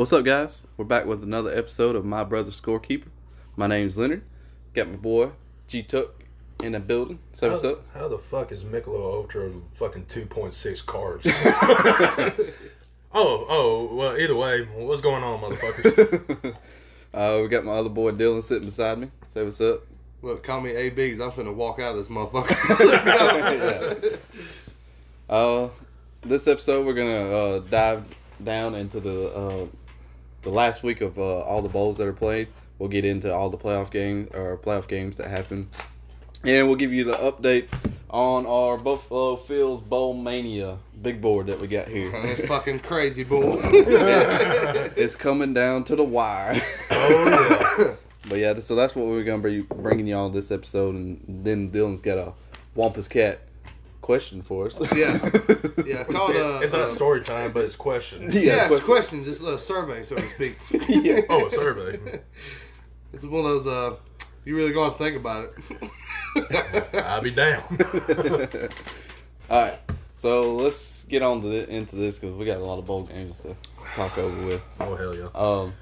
What's up, guys? We're back with another episode of My Brother Scorekeeper. My name's Leonard. Got my boy G Tuck in the building. So what's up? How the fuck is Michelob Ultra fucking 2.6 carbs? oh, oh, well, either way, what's going on, motherfuckers? uh, we got my other boy Dylan sitting beside me. Say what's up. Look, call me ABs. I'm finna walk out of this motherfucker. Uh, this episode we're gonna uh, dive down into the uh, the last week of uh, all the bowls that are played. We'll get into all the playoff games or playoff games that happen, and we'll give you the update on our Buffalo Fields Bowl Mania big board that we got here. it's fucking crazy, boy. it's coming down to the wire. oh, yeah. But yeah, so that's what we're gonna be bringing y'all this episode, and then Dylan's got a Wampus Cat question for us. Yeah. yeah, called uh, it's not uh, story time, but it's questions. Yeah, Yeah, it's questions. It's a survey, so to speak. Yeah. Oh, a survey. It's one of those. Uh, you really gonna think about it. I'll be down. All right, so let's get on to the, into this because we got a lot of bowl games to talk over with. Oh, hell yeah. Um,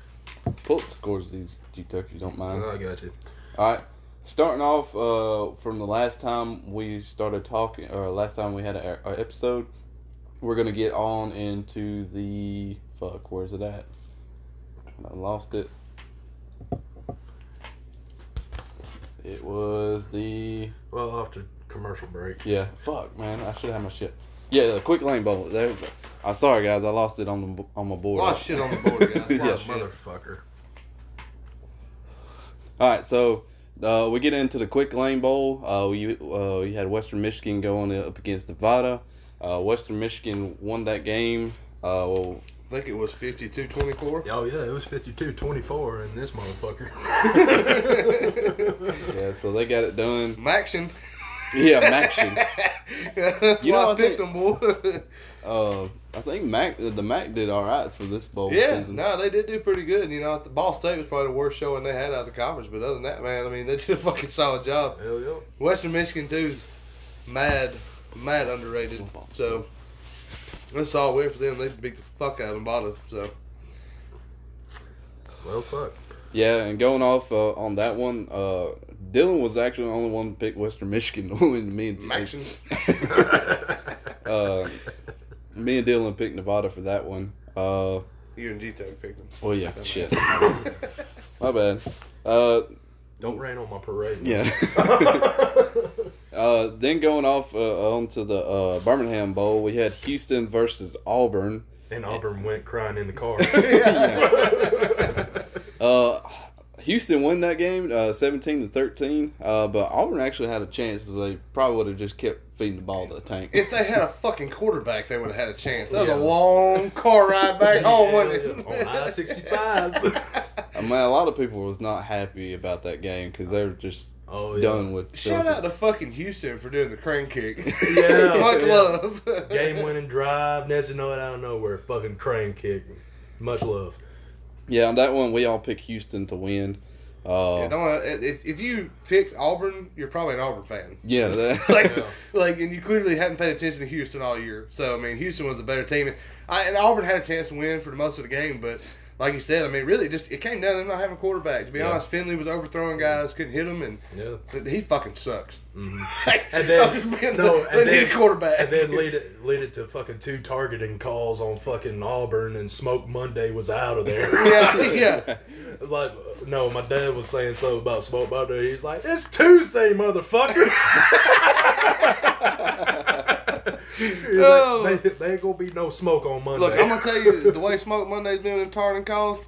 pull up the scores of these G Tuck you don't mind. I got you. All right, starting off uh, from the last time we started talking, or last time we had an episode, we're gonna get on into the fuck. Where's it at? I lost it. It was the Well, after commercial break. yeah. Fuck man, I should have my shit. Yeah, the quick lane bowl. There's. I'm sorry guys, I lost it on the on my board. of shit on the board, guys. Yeah. Motherfucker. All right, so uh, we get into the quick lane bowl. Uh, we uh, we had Western Michigan going up against Nevada. Uh, Western Michigan won that game. Uh, well, I think it was 52-24. Oh, yeah, it was 52-24 in this motherfucker. yeah, so they got it done. Maction. Yeah, Maction. That's You why know, I I picked think- them, boy. Uh, I think Mac the Mac did all right for this bowl yeah, season. no, they did do pretty good. You know, the Ball State was probably the worst showing they had out of the conference, but other than that, man, I mean, they did a fucking solid job. hell yeah. Western Michigan too, mad, mad underrated. So that's all win for them. They beat the fuck out of Nevada. So Well, fuck. Yeah, and going off uh, on that one, uh, Dylan was actually the only one to pick Western Michigan when me and Maction. uh, me and Dylan picked Nevada for that one. Uh, You and G Tuck picked them. Oh yeah, shit, my bad. Uh, Don't rain on my parade. yeah. uh, then going off uh, onto the uh, Birmingham Bowl, we had Houston versus Auburn. And Auburn went crying in the car. Uh, Houston won that game, uh, seventeen to thirteen. Uh, but Auburn actually had a chance. So they probably would have just kept feeding the ball to the tank. If they had a fucking quarterback, they would have had a chance. That was Yeah. a long car ride back home, wasn't it? On I-65. I mean, a lot of people was not happy about that game because they were just Oh, yeah. done with. Shout out to fucking Houston for doing the crane kick. Yeah, Much yeah. love. Game winning drive, next to know it out of nowhere. Fucking crane kick. Much love. Yeah, on that one we all picked Houston to win. Uh, Yeah, don't, if, if you picked Auburn, you're probably an Auburn fan. yeah, that, like, Yeah. like, and you clearly hadn't paid attention to Houston all year. So, I mean, Houston was a better team. I, and Auburn had a chance to win for the most of the game, but like you said, I mean, really, just it came down to them not having a quarterback. To be Yeah. honest, Finley was overthrowing guys, couldn't hit them, and Yeah. he fucking sucks. Mhm. and And then, then, no, they and then, quarterback. and then lead it, lead it to fucking two targeting calls on fucking Auburn, and Smoke Monday was out of there. yeah, yeah. like, no, my dad was saying something about Smoke Monday. He's like, "It's Tuesday, motherfucker." He's Oh. like, "They- there ain't gonna be no smoke on Monday. Look, I'm gonna tell you the way Smoke Monday's been in targeting calls.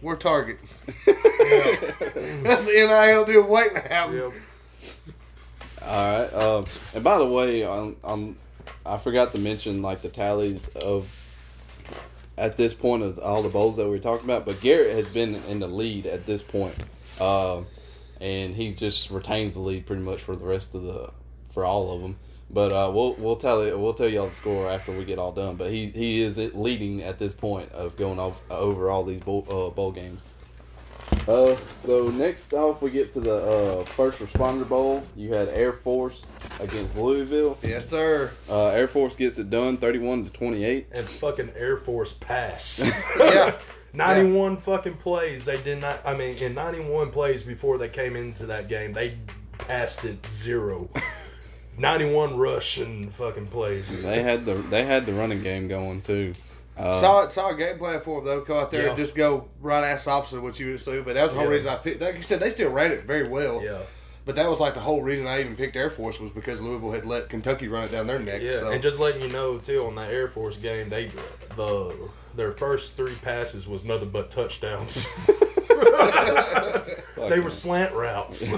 We're target. Yeah. That's the NIL deal waiting to happen. Yep. all right. Um, and by the way, on, on I forgot to mention like the tallies of at this point of all the bowls that we were talking about, but Garrett has been in the lead at this point, um, and he just retains the lead pretty much for the rest of the for all of them. But uh, we'll we'll tell you we'll tell y'all the score after we get all done. But he he is leading at this point of going off over all these bowl, uh, bowl games. Uh, so next off we get to the uh, first responder bowl. You had Air Force against Louisville. Yes, sir. Uh, Air Force gets it done, thirty-one to twenty-eight. And fucking Air Force passed. Yeah. 91 fucking plays. They did not. I mean, in 91 plays before they came into that game, they passed it zero. 91 rushing fucking plays. They had the they had the running game going too. Uh, saw a game plan for them though. Go out there Yeah. and just go right ass opposite of what you would assume. But that was the whole Yeah. reason I picked. Like you said, they still ran it very well. Yeah. But that was like the whole reason I even picked Air Force was because Louisville had let Kentucky run it down their neck. Yeah, so. and just letting you know too on that Air Force game, they the their first three passes was nothing but touchdowns. they were slant routes.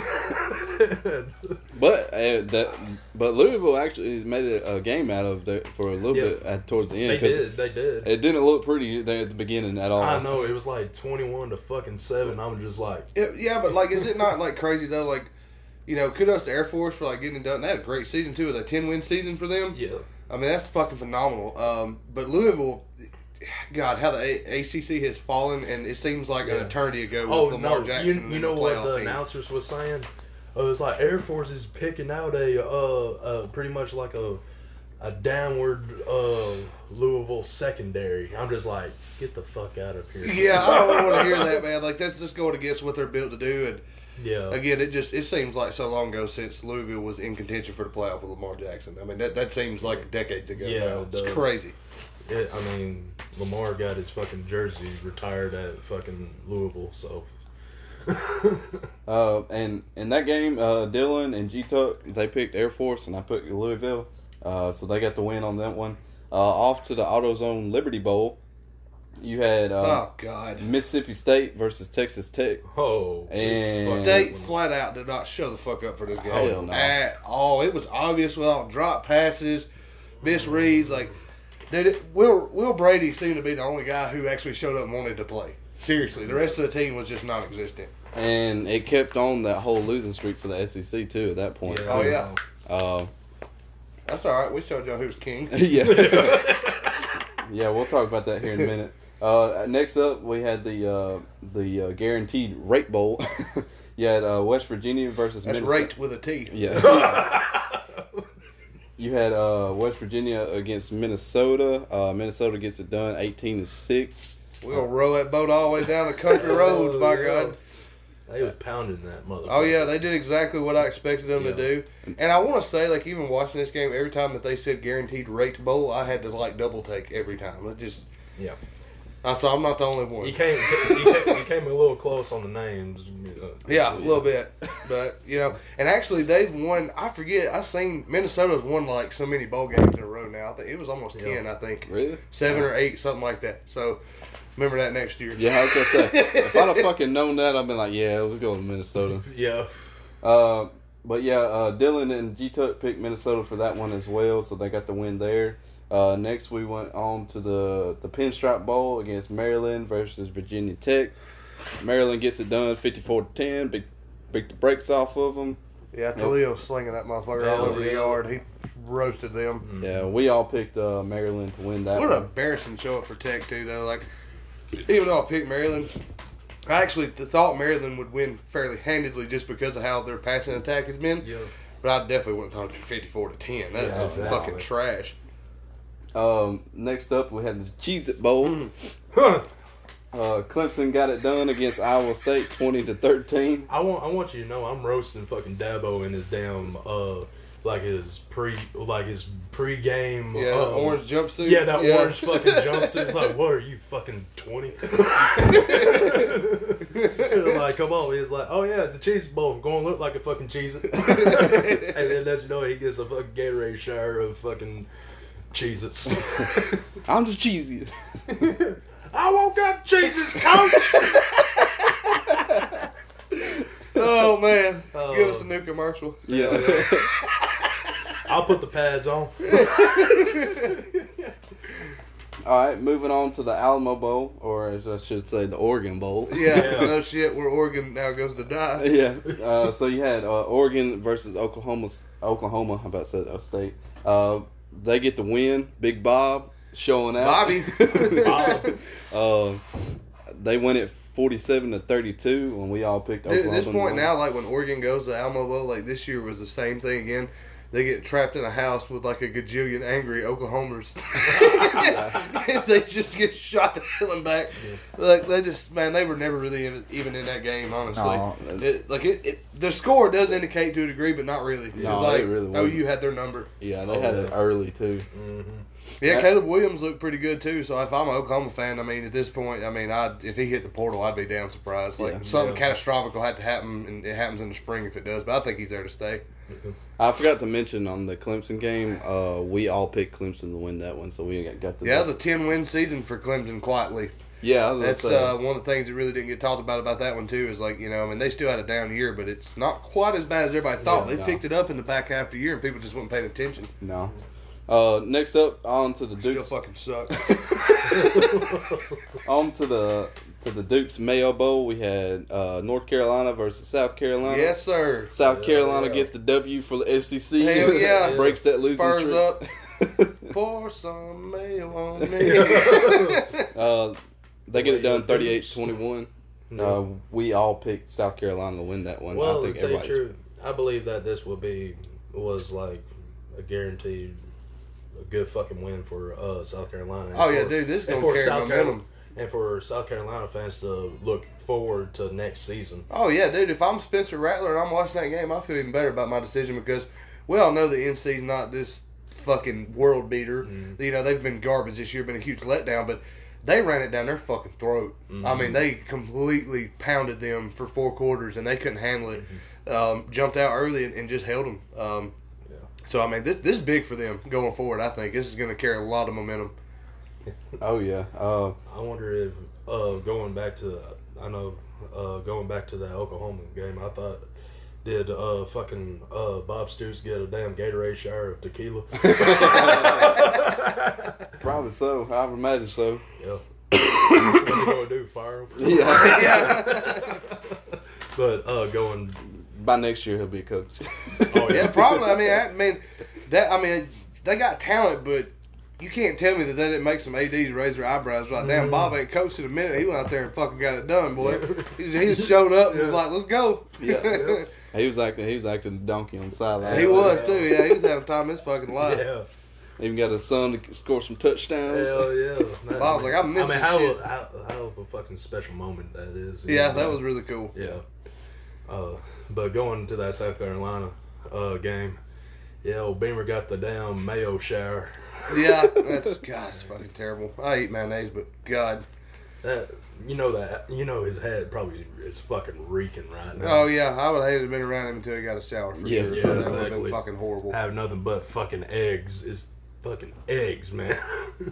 But uh, that, but Louisville actually made a, a game out of it for a little Yeah. bit at towards the end. they did, they did. it didn't look pretty there at the beginning at all. I know it was like twenty-one to fucking seven. I'm just like, Yeah, yeah, but like, is it not like crazy though? Like, you know, kudos to Air Force for like getting it done. They had a great season too. It was a ten win season for them. yeah, I mean, that's fucking phenomenal. Um, but Louisville, God, how the ACC has fallen, and it seems like an eternity ago with Oh Lamar no! Jackson. You, you know the what the team. announcers was saying? Uh, it was like Air Force is picking out a uh, uh pretty much like a a downward uh Louisville secondary. I'm just like, get the fuck out of here. Yeah, I don't want to hear that, man. Like that's just going against what they're built to do. And yeah. again, it just it seems like so long ago since Louisville was in contention for the playoff with Lamar Jackson. I mean, that that seems like decades ago. Yeah, now. it it's does. crazy. It, I mean, Lamar got his fucking jersey retired at fucking Louisville, so. Uh, and in that game, uh, Dylan and G Tuck they picked Air Force, and I picked Louisville. Uh, so they got the win on that one. Uh, off to the AutoZone Liberty Bowl. You had uh, oh God. Mississippi State versus Texas Tech. Oh, And- fuck. State flat out did not show the fuck up for this game Hell no. at all. It was obvious with all drop passes, misreads. Like, dude, it, Will Will Brady seemed to be the only guy who actually showed up and wanted to play. Seriously, the rest of the team was just non-existent. And it kept on that whole losing streak for the SEC too at that point. Yeah. Oh yeah, Uh, that's all right. We showed y'all who's king. yeah. yeah, we'll talk about that here in a minute. Uh, next up, we had the uh, the uh, guaranteed rate bowl. you had uh, West Virginia versus That's Minnesota. raked with a T. Yeah. You had uh, West Virginia against Minnesota. Uh, Minnesota gets it done, eighteen to six. We're gonna row that boat all the way down the country roads, by yeah. God. They was pounding that motherfucker. Oh yeah, they did exactly what I expected them Yeah. to do. And I want to say, like, even watching this game, every time that they said guaranteed rate bowl, I had to like double take every time. It just, Yeah. I so I'm not the only one. He came, he came, he came a little close on the names. Yeah, a little bit, but you know, and actually they've won. I forget. I've seen Minnesota's won like so many bowl games in a row now. I think it was almost Yeah. ten. I think Really? seven or eight, something like that. So remember that next year. Yeah, I was gonna say if I'd have fucking known that, I'd been like, yeah, let's go to Minnesota. Yeah. Uh, but yeah, uh, Dylan and G Tuck picked Minnesota for that one as well, so they got the win there. Uh, next, we went on to the the Pinstripe Bowl against Maryland versus Virginia Tech. Maryland gets it done, fifty four to ten. Big, beat the brakes off of them. Yeah, Taulia slinging that motherfucker all Hell over the yard. He roasted them. Yeah, we all picked uh, Maryland to win that What an embarrassing show up for Tech too, though. Like, even though I picked Maryland, I actually thought Maryland would win fairly handedly just because of how their passing attack has been. Yeah. But I definitely wouldn't talk to fifty-four to ten. That's Yeah, exactly. fucking trash. Um, next up, we had the Cheez It Bowl. Huh. Uh, Clemson got it done against Iowa State, twenty to thirteen. I want I want you to know I'm roasting fucking Dabo in his damn uh like his pre like his pre-game Yeah, uh, orange jumpsuit. yeah that orange fucking jumpsuit. It's like what are you fucking twenty? like come on, he's like oh yeah it's a cheese bowl. I'm going to look like a fucking cheese. and then that's you know he gets a fucking Gatorade shower of fucking Cheez-Its. I'm just cheesy. I woke up Jesus, coach. oh man, Oh. give us a new commercial. yeah. I'll put the pads on. All right, moving on to the Alamo Bowl, or as I should say, the Oregon Bowl. Yeah, Yeah. no shit. Where Oregon now goes to die. yeah. Uh, so you had uh, Oregon versus Oklahoma. Oklahoma, how about said uh, State? They get the win. Big Bob showing out. Bobby. Bob. uh, they win it forty-seven to thirty-two when we all picked At this point now, like when Oregon goes to Alamo Bowl, like this year was the same thing again. They get trapped in a house with like a gajillion angry Oklahomers. and they just get shot the hell and back. Like they just man, they were never really in, even in that game. Honestly, No. it, like it, it, the score does indicate to a degree, but not really. It No, was like, it really oh, wasn't. you had their number. Yeah, they Oh, had yeah. it early too. hmm Yeah, That- Caleb Williams looked pretty good too. So if I'm an Oklahoma fan, I mean, at this point, I mean, I if he hit the portal, I'd be damn surprised. Like Yeah. something Yeah. catastrophic will have to happen, and it happens in the spring if it does. But I think he's there to stay. I forgot to mention on the Clemson game, uh, we all picked Clemson to win that one, so we got, got the. Yeah, it was a ten win season for Clemson. Quietly, yeah, I was that's uh, one of the things that really didn't get talked about about that one too. Is like you know, I mean, they still had a down year, but it's not quite as bad as everybody thought. Yeah, they no. picked it up in the back half of the year, and people just weren't paying attention. no. Uh, next up, on to the Still Dukes. fucking sucks. On to the to the Dukes Mayo Bowl. We had uh, North Carolina versus South Carolina. yes, sir. South Yeah, Carolina yeah. gets the W for the SEC. Hell yeah. breaks that losing Spurs streak. up. Pour some mayo on me. uh, they get it done Way 38-21. Yeah. Uh, we all picked South Carolina to win that one. Well, I think to tell you the everybody's truth, I believe that this will be was like a guaranteed a good fucking win for uh, South Carolina. Oh, And yeah, dude, this is and gonna for carry South momentum. Carolina, and for South Carolina fans to look forward to next season. Oh yeah, dude. If I'm Spencer Rattler and I'm watching that game, I feel even better about my decision because we all know the UNC's not this fucking world beater. Mhm. You know they've been garbage this year, been a huge letdown, but they ran it down their fucking throat. I Mhm. mean, they completely pounded them for four quarters and they couldn't handle it. Um, jumped out early and, and just held them. Um, Yeah. So I mean, this this is big for them going forward. I think this is going to carry a lot of momentum. Oh yeah. Uh, I wonder if uh, going back to I know uh, going back to that Oklahoma game, I thought did uh, fucking uh, Bob Stoops get a damn Gatorade shower of tequila? probably so. I would imagine so. Yeah. what they gonna do? Fire him? Yeah. yeah. But uh, going. By next year he'll be a coach. Oh Yeah, probably. I mean, I mean that. I mean, they got talent, but you can't tell me that they didn't make some ads raise their eyebrows. Like, damn, Mhm. Bob ain't coached in a minute. He went out there and fucking got it done, boy. He, he just showed up and was like, "Let's go." Yeah. Yeah. He was acting. He was acting donkey on the sideline. he was too. Yeah, he was having time his fucking life. Yeah. Even got his son to score some touchdowns. Hell yeah. That- Bob's like, I miss I mean, how, shit. how how of a fucking special moment that is. Yeah, know, that but- was really cool. Yeah. Uh, but going to that South Carolina uh, game, yeah, old Beamer got the damn mayo shower. Yeah, that's God, it's fucking terrible. I eat mayonnaise, but God. That you know that you know his head probably is fucking reeking right now. Oh yeah, I would hate to have been around him until he got a shower for Yeah, sure. yeah, that would have been exactly. fucking horrible. Have nothing but fucking eggs. Is fucking eggs, man.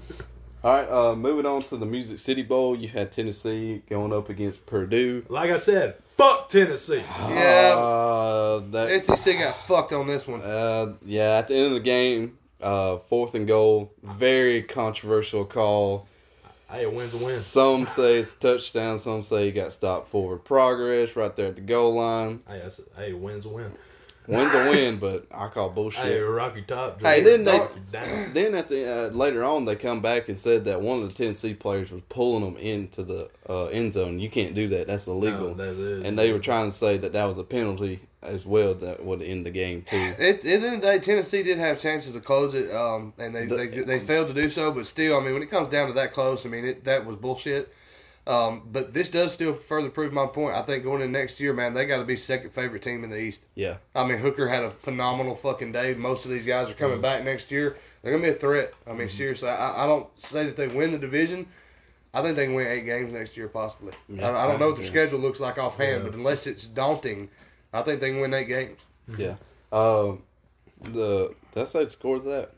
All right. Uh, moving on to the Music City Bowl. You had Tennessee going up against Purdue. like I said, fuck Tennessee. Yeah. Uh, that. SEC got fucked on this one. Uh, yeah. At the end of the game, uh, fourth and goal. Very controversial call. Hey, a win's a win. Some say it's a touchdown. Some say he got stopped forward progress right there at the goal line. Hey, that's, hey, a win's a win. Win's a win, but I call bullshit. Hey, rocky Top. Hey, didn't they- knock you down. Then at the uh, later on, they come back and said that one of the Tennessee players was pulling them into the uh, end zone. You can't do that; that's illegal. No, that is. and they were trying to say that that was a penalty as well that would end the game too. It, at the end of the day, Tennessee did have chances to close it, um, and they, The- they they failed to do so. But still, I mean, when it comes down to that close, I mean, it, that was bullshit. Um, but this does still further prove my point. I think going in next year, man, they got to be second favorite team in the East. Yeah, I mean, Hooker had a phenomenal fucking day. Most of these guys are coming Mm-hmm. back next year. They're gonna be a threat. I mean, seriously, I, I don't say that they win the division. I think they can win eight games next year, possibly. Yeah, I, I don't know what their yeah. schedule looks like offhand, Yeah. but unless it's daunting, I think they can win eight games. yeah. Um, the did I say the score that?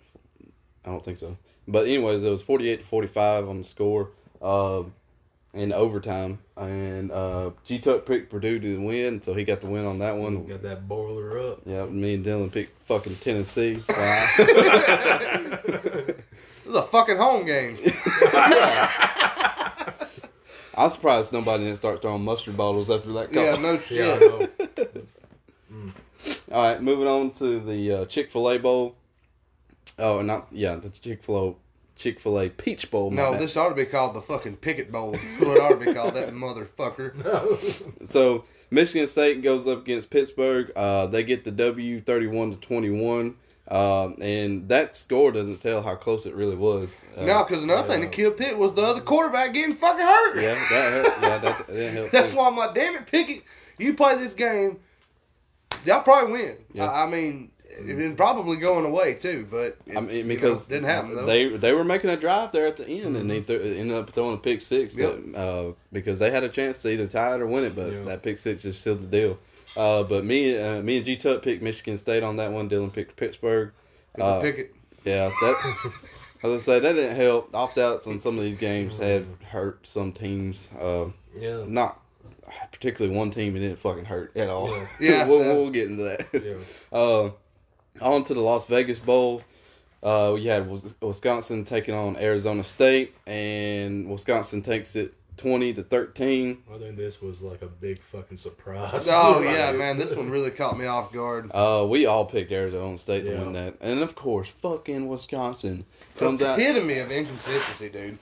I don't think so. But anyways, it was forty eight to forty five on the score. Um, in overtime, and uh, G Tuck picked Purdue to win, so he got the win on that one. Got that boiler up. Yeah, me and Dylan picked fucking Tennessee. Wow. It was a fucking home game. I'm surprised nobody didn't start throwing mustard bottles after that call. yeah, no shit. Yeah, I know. All right, moving on to the uh, Chick Fil A Bowl. Oh, not yeah, the Chick Fil A Chick Fil A Peach Bowl. No, bad. this ought to be called the fucking Pickett Bowl. That's what it ought to be called, that motherfucker. So Michigan State goes up against Pittsburgh. Uh, they get the W, thirty-one to twenty-one. Um, and that score doesn't tell how close it really was. Uh, no, because another thing that killed Pitt was the other quarterback getting fucking hurt. Yeah, that hurt. Yeah, that, that didn't. That's too. why I'm like, damn it, Pickett, you play this game, y'all probably win. Yeah. I, I mean, and probably going away too, but it, I mean, you know, because didn't happen though. they they were making a drive there at the end, and they th- ended up throwing a pick six Yep. that, uh, because they had a chance to either tie it or win it, but Yeah. that pick six just sealed the deal. Uh, but me, uh, me and G Tuck picked Michigan State on that one. Dylan picked Pittsburgh. It was Uh, Pickett. Yeah, that. As I say, that didn't help. Opt outs on some of these games have hurt some teams. Uh, Yeah. not particularly one team. It didn't fucking hurt at all. Yeah. Yeah, we'll, we'll get into that. Yeah. On to the Las Vegas Bowl. Uh, we had Wisconsin taking on Arizona State, and Wisconsin takes it twenty to thirteen. I think this was like a big fucking surprise. Oh yeah, man, this one really caught me off guard. Uh, we all picked Arizona State to win that, and of course, fucking Wisconsin comes The out. epitome of inconsistency, dude.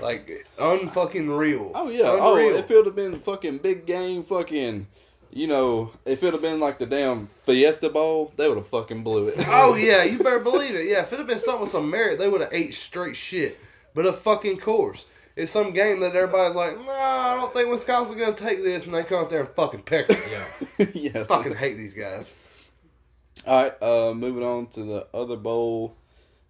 Like unfucking real. Oh yeah. Oh, Unreal. if it would have been fucking big game, fucking, you know, if it had been like the damn Fiesta Bowl, they would have fucking blew it. Oh yeah, you better believe it. Yeah, if it had been something with some merit, they would have ate straight shit. But a fucking course, it's some game that everybody's like, no, I don't think Wisconsin's gonna take this, and they come out there and fucking peck it. Yeah. yeah. fucking hate these guys. All right. Uh, moving on to the other bowl.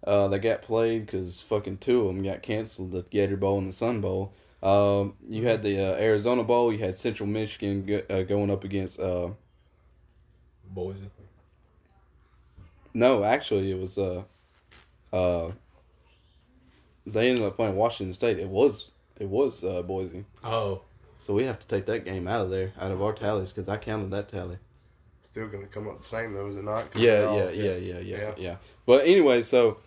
Uh, that got played because fucking two of them got canceled. The Gator Bowl and the Sun Bowl. Um, you had the uh, Arizona Bowl. You had Central Michigan go, uh, going up against. Uh, Boise. no, actually, it was. Uh, uh, they ended up playing Washington State. It was. It was uh, Boise. Oh. So we have to take that game out of there, out of our tallies, because I counted that tally. Still gonna come up the same though, is it not? Yeah, they're yeah, yeah, yeah, yeah, Yeah. yeah. But anyway, so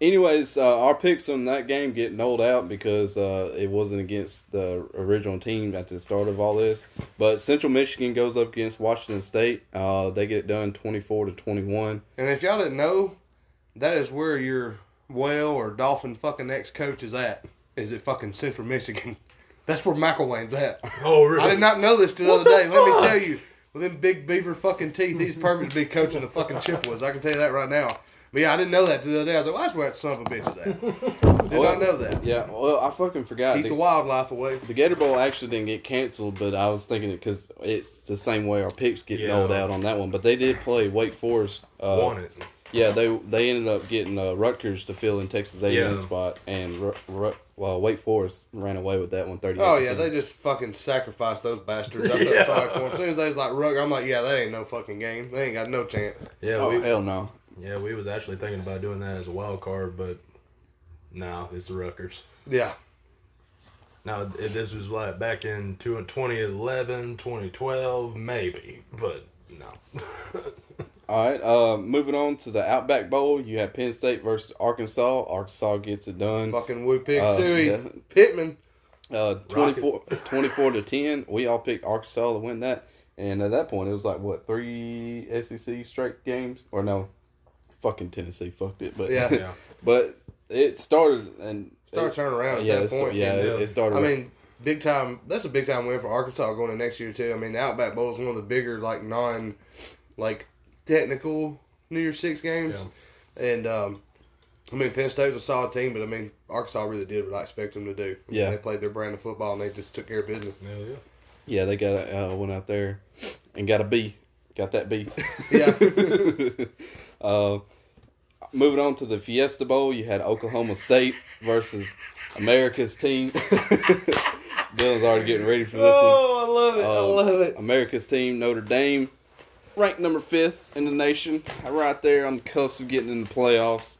anyways, uh, our picks on that game get nulled out because uh, it wasn't against the original team at the start of all this. But Central Michigan goes up against Washington State. Uh, they get it done twenty four to twenty one. And if y'all didn't know, that is where your whale or dolphin fucking ex coach is at. Is it fucking Central Michigan? That's where McElwain's at. Oh really? I did not know this till the What other the day. Let me tell you, with them big beaver fucking teeth, he's perfect to be coaching the fucking Chippewas. I can tell you that right now. But yeah, I didn't know that till the other day. I was like, well, that's where that son of a bitch is at. Did not know that. Yeah, well, I fucking forgot. Keep The- the wildlife away. The Gator Bowl actually didn't get canceled, but I was thinking it because it's the same way our picks get Yeah. nulled out on that one. But they did play Wake Forest. Uh, Won it. Yeah, they they ended up getting uh, Rutgers to fill in Texas A&M Yeah. spot, and Ru- Ru- well, Wake Forest ran away with that one. Thirty. Oh yeah, they just fucking sacrificed those bastards. I felt Yeah. sorry for them. As soon as they was like Rugger, I'm like, yeah, that ain't no fucking game. They ain't got no chance. Yeah, Oh we, hell no. Yeah, we was actually thinking about doing that as a wild card, but no, it's the Rutgers. Yeah. Now, it, this was like back in two- 2011, 2012, maybe, but no. All right. Uh, moving on to the Outback Bowl, you have Penn State versus Arkansas. Arkansas gets it done. Fucking Woo Pig Uh, Suey. yeah. Pittman. Uh, 24, 24 to ten. We all picked Arkansas to win that, and at that point, it was like what three SEC straight games or no? Fucking Tennessee fucked it, but Yeah. Yeah. but it started and Started turning around at yeah, that point, yeah, and, it, uh, it started. I mean, big time. That's a big time win for Arkansas going to next year too. I mean, the Outback Bowl is one of the bigger, like non, like technical New Year's Six games. And um, I mean, Penn State was a solid team, but I mean, Arkansas really did what I expected them to do. I mean, Yeah. they played their brand of football and they just took care of business. Hell yeah. yeah, they got a, uh, went out there and got a B, got that B. Yeah. uh, moving on to the Fiesta Bowl, you had Oklahoma State versus America's team. Dylan's already getting ready for this one. oh, I love it! I Um, love it. America's team, Notre Dame, ranked number fifth in the nation, right there on the cuffs of getting in the playoffs.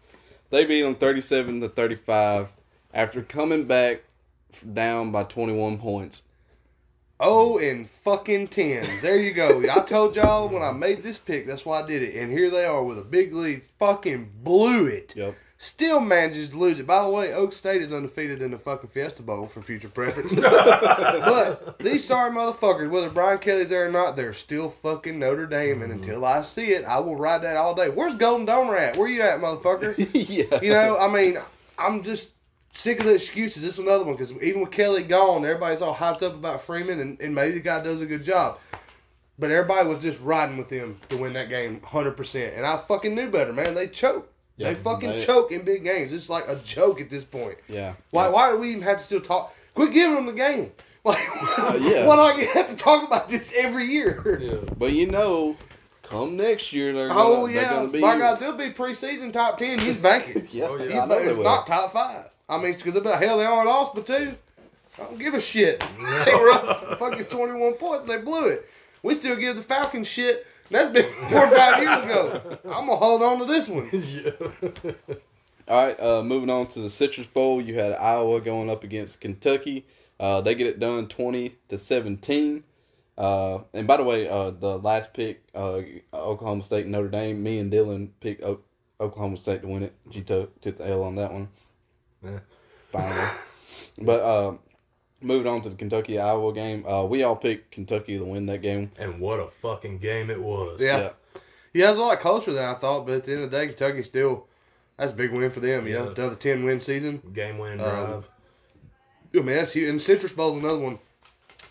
They beat them thirty-seven to thirty-five after coming back down by twenty-one points. Oh, and fucking ten. There you go. I told y'all when I made this pick, that's why I did it. And here they are with a big lead. Fucking blew it. Yep. Still manages to lose it. By the way, Oak State is undefeated in the fucking Fiesta Bowl for future preference. but these sorry motherfuckers, whether Brian Kelly's there or not, they're still fucking Notre Dame. And mm-hmm. until I see it, I will ride that all day. Where's Golden Domer at? Where you at, motherfucker? yeah. You know, I mean, I'm just sick of the excuses. This is another one because even with Kelly gone, everybody's all hyped up about Freeman, and, and maybe the guy does a good job. but everybody was just riding with them to win that game 100%. And I fucking knew better, man. They choke. Yeah, they fucking they- choke in big games. It's like a joke at this point. Yeah. Why, why do we even have to still talk? Quit giving them the game. Like, uh, yeah. why do I have to talk about this every year? Yeah. But you know, come next year they're oh, gonna, Oh they're yeah, gonna be. by God, they'll be preseason top ten. He's banking. yeah, Oh, yeah. He's I know It's not top five. I mean, because about hell they only lost by two. I don't give a shit. they were up fucking twenty one points and they blew it. We still give the Falcons shit. That's been four or five years ago. I'm gonna hold on to this one. yeah. All right, uh, moving on to the Citrus Bowl. You had Iowa going up against Kentucky. Uh, they get it done twenty to seventeen. Uh, and by the way, uh, the last pick, uh, Oklahoma State and Notre Dame. Me and Dylan picked o- Oklahoma State to win it. G Tuck took the L on that one. Yeah. Finally, but uh, moving on to the Kentucky Iowa game. Uh, we all picked Kentucky to win that game. And what a fucking game it was. Yeah. yeah, it was a lot closer than I thought. But at the end of the day, Kentucky still that's a big win for them. You know, another ten win season. Game winning Um, drive. I mean, that's huge. And Citrus Bowl's another one.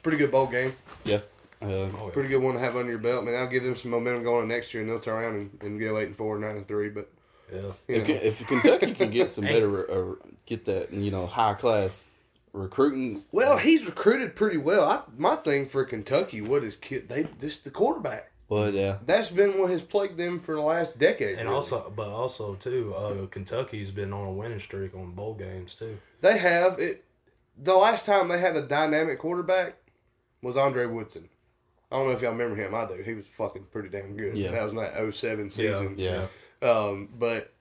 Pretty good bowl game. yeah. Uh, oh, yeah. Pretty good one to have under your belt. Man, I mean, that'll give them some momentum going into next year, and they'll turn around and, and go eight and four, nine and three. But yeah. If, if Kentucky can get some better, uh, get that you know high class recruiting, well, he's recruited pretty well. I, my thing for Kentucky, what is kid? They this the quarterback. but yeah, That's been what has plagued them for the last decade. And really. also, but also too, uh, Kentucky's been on a winning streak on bowl games too. they have it. The last time they had a dynamic quarterback was Andre Woodson. I don't know if y'all remember him. I do. He was fucking pretty damn good. Yeah. That was in that 07 season. yeah. Um, but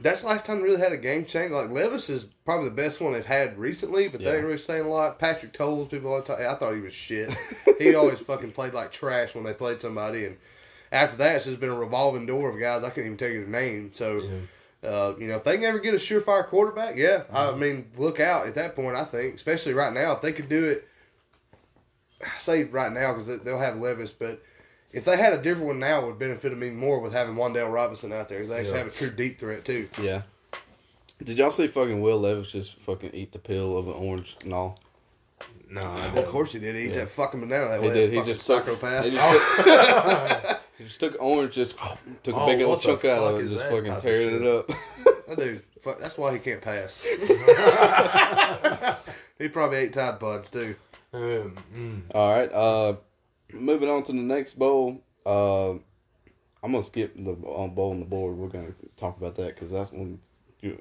that's the last time they really had a game change. Like Levis is probably the best one they've had recently, but Yeah. they ain't really saying a lot. Patrick Towles, people all the time. I thought he was shit. he always fucking played like trash when they played somebody, and after that, it's just been a revolving door of guys I can't even tell you their name. So, Yeah. uh, you know, if they can ever get a surefire quarterback, yeah, I Mm-hmm. mean, look out at that point. I think, especially right now, if they could do it. I say right now because they'll have Levis, but if they had a different one now, it would benefit me more with having Wan'Dale Robinson out there. 'cause They actually Yeah. have a true deep threat too. yeah. Did y'all see fucking Will Levis just fucking eat the peel of an orange and all? No, I Of course he did. He ate Yeah. that fucking banana that He way. did. He Fucking just took. psychopath. He just took, he just took orange, just took a Oh, big old chunk out of it, and just fucking type tearing it up. that dude, fuck, that's why he can't pass. he probably ate Tide Pods too. Um, mm. All right. Uh, moving on to the next bowl. Uh, I'm gonna skip the um, bowl on the board. We're gonna talk about that because that's when you.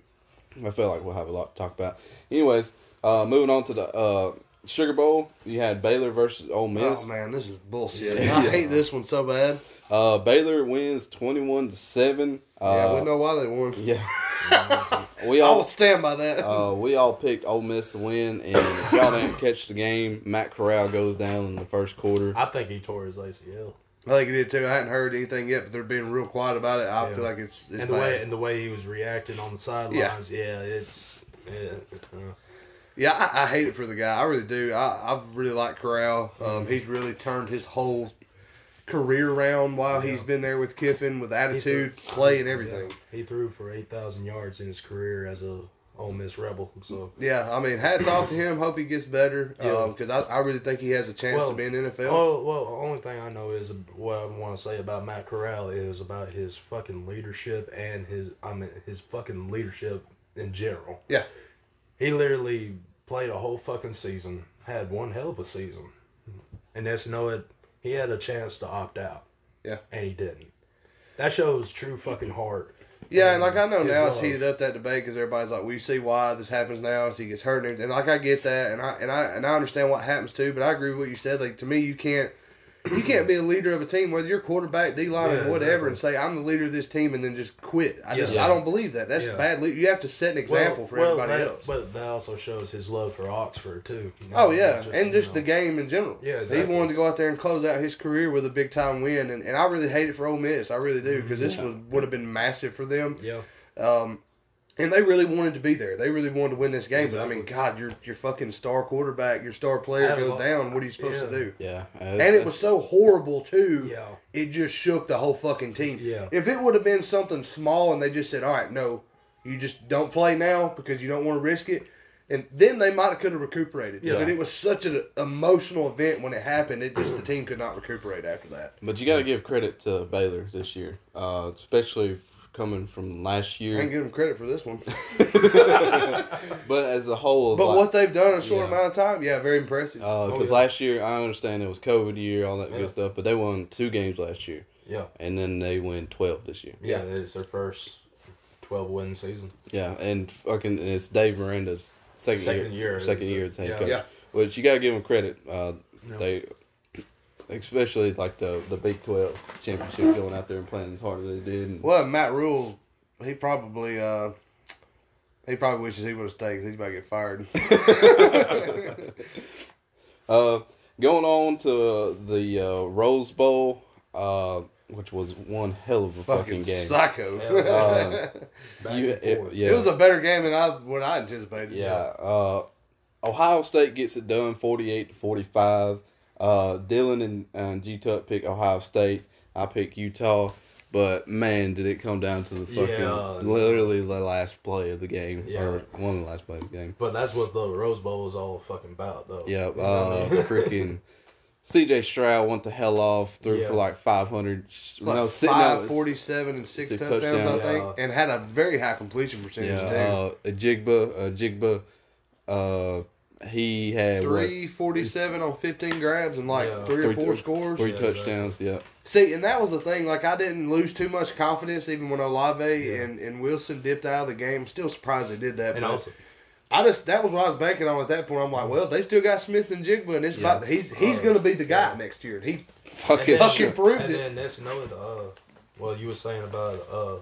I feel like we'll have a lot to talk about. Anyways, uh, moving on to the uh, Sugar Bowl. You had Baylor versus Ole Miss. Oh man, this is bullshit. Yeah. I hate this one so bad. Uh, Baylor wins twenty one to seven. Uh, yeah, we know why they won. Yeah. we I will all stand by that. uh, we all picked Ole Miss to win, and if y'all didn't catch the game, Matt Corral goes down in the first quarter. I think he tore his ACL. I think he did too. I hadn't heard anything yet, but they're being real quiet about it. I Yeah. feel like it's, it's and the bad. way and the way he was reacting on the sidelines, yeah, it's yeah, uh, Yeah, I, I hate it for the guy. I really do. I, I really like Corral. Mm-hmm. Um, he's really turned his whole career around while he's been there with Kiffin, with attitude, play, and everything. yeah. He threw for eight thousand yards in his career as a Ole Miss Rebel. So Yeah, I mean, hats off to him. Hope he gets better Yeah. because I, I really think he has a chance Well, to be in NFL. Well, well, the only thing I know is what I want to say about Matt Corral is about his fucking leadership and his, I mean, his fucking leadership in general. Yeah. He literally played a whole fucking season, had one hell of a season, and that's know it. He had a chance to opt out. Yeah. And he didn't. That shows true fucking heart. Yeah, and like I know now it's heated up that debate because everybody's like, we see why this happens now as he gets hurt and everything. Like I get that, and I and I and I understand what happens too. But I agree with what you said. Like to me, you can't you can't be a leader of a team whether you're quarterback, D line, Yeah, or whatever, exactly. and say I'm the leader of this team and then just quit. I just Yeah. I don't believe that. That's Yeah. bad. Le- you have to set an example Well- for well, everybody that- else. But that also shows his love for Oxford too. you know, Oh yeah, not and just know. the game in general. Yeah, He wanted to go out there and close out his career with a big time win, and, and I really hate it for Ole Miss. I really do because this was would have been massive for them. Yeah. Um, and they really wanted to be there. They really wanted to win this game. But I mean, God, your your fucking star quarterback, your star player goes all- down. What are you supposed to do? Yeah, uh, And it was so horrible too. Yeah. It just shook the whole fucking team. Yeah. If it would have been something small and they just said, "All right, no, you just don't play now because you don't want to risk it," and then they might have could have recuperated. Yeah. But it was such an emotional event when it happened. It just the team could not recuperate after that. But you got to give credit to Baylor this year, uh, especially f- coming from last year. I can't give them credit for this one. But as a whole, But like, what they've done in a short Yeah. amount of time, yeah, very impressive. Because Oh, yeah. last year, I understand it was COVID year, all that Yeah. good stuff, but they won two games last year, Yeah. and then they win twelve this year. Yeah, it's their first twelve win season. Yeah, and fucking and it's Dave Aranda's second, Second year, year, second year as head Yeah. coach. Yeah. Which you gotta give them credit. Uh, Yeah. They, especially like the the Big Twelve championship, going out there and playing as hard as they did. And, Well, Matt Rhule, he probably uh, he probably wishes he would have stayed 'cause he's about to get fired. Uh, going on to the uh, Rose Bowl, uh, which was one hell of a fucking, Fucking game. psycho. Uh, You- it- yeah. It was a better game than I what I anticipated. Yeah. Uh, Ohio State gets it done, forty-eight to forty-five. Uh, Dylan and uh, G Tuck pick Ohio State. I pick Utah. But man, did it come down to the fucking Yeah. literally the last play of the game, Yeah. or one of the last plays of the game. But that's what the Rose Bowl is all fucking about, though. Yeah, You know what I uh, freaking C.J. Stroud went the hell off, threw Yeah. for like five hundred. It's like five forty-seven and six, six touchdowns, touchdowns. I think, Yeah. and had a very high completion percentage Yeah, too. uh, Njigba, a Jigba, uh, he had Three forty-seven on fifteen grabs and like Yeah. three or Three- four scores. three Yeah, touchdowns. Yeah, See, and that was the thing. Like, I didn't lose too much confidence even when Olave Yeah. and, and Wilson dipped out of the game. I'm still surprised they did that. and but also, I just that was what I was banking on at that point. I'm like, well, they still got Smith-Njigba, and it's Yeah. about he's he's going to be the guy yeah. next year, and he fucking, And then- fucking shit. proved and it. then next, you know, uh, well, you were saying about uh,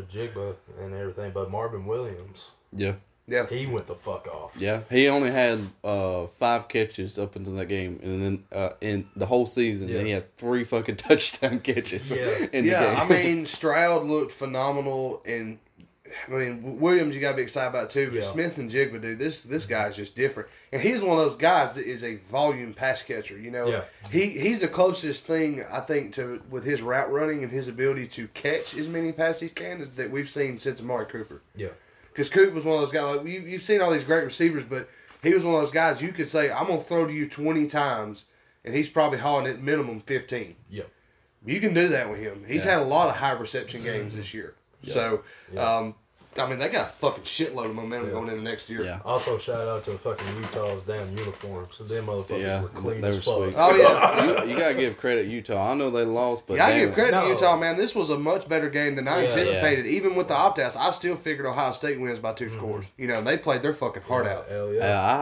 Njigba and everything, but Marvin Williams, yeah, Yeah, he went the fuck off. yeah. He only had uh five catches up until that game, and then uh in the whole season, Yeah. then he had three fucking touchdown catches. Yeah. in the yeah. I mean, Stroud looked phenomenal, and I mean Williams, you got to be excited about too. But Yeah. Smith-Njigba, dude, this this guy's just different, and he's one of those guys that is a volume pass catcher. You know, Yeah. he he's the closest thing I think to with his route running and his ability to catch as many passes he can that we've seen since Amari Cooper. Yeah. Because Coop was one of those guys. Like you, you've seen all these great receivers, but he was one of those guys you could say, "I'm gonna throw to you 20 times," and he's probably hauling it minimum 15. Yeah. You can do that with him. He's Yeah. had a lot of high reception games this year. So, Yeah. um, I mean, they got a fucking shitload of momentum Yeah. going into next year. Yeah. Also, shout out to fucking Utah's damn uniforms. So them motherfuckers Yeah, were clean they as fuck. sweet. Oh yeah. you, you gotta give credit Utah. I know they lost, but yeah, I give it. credit to Utah, man. This was a much better game than I Yeah. anticipated. Even with the opt outs, I still figured Ohio State wins by 2 mm-hmm. scores. You know, they played their fucking heart out. Hell Yeah, yeah. I,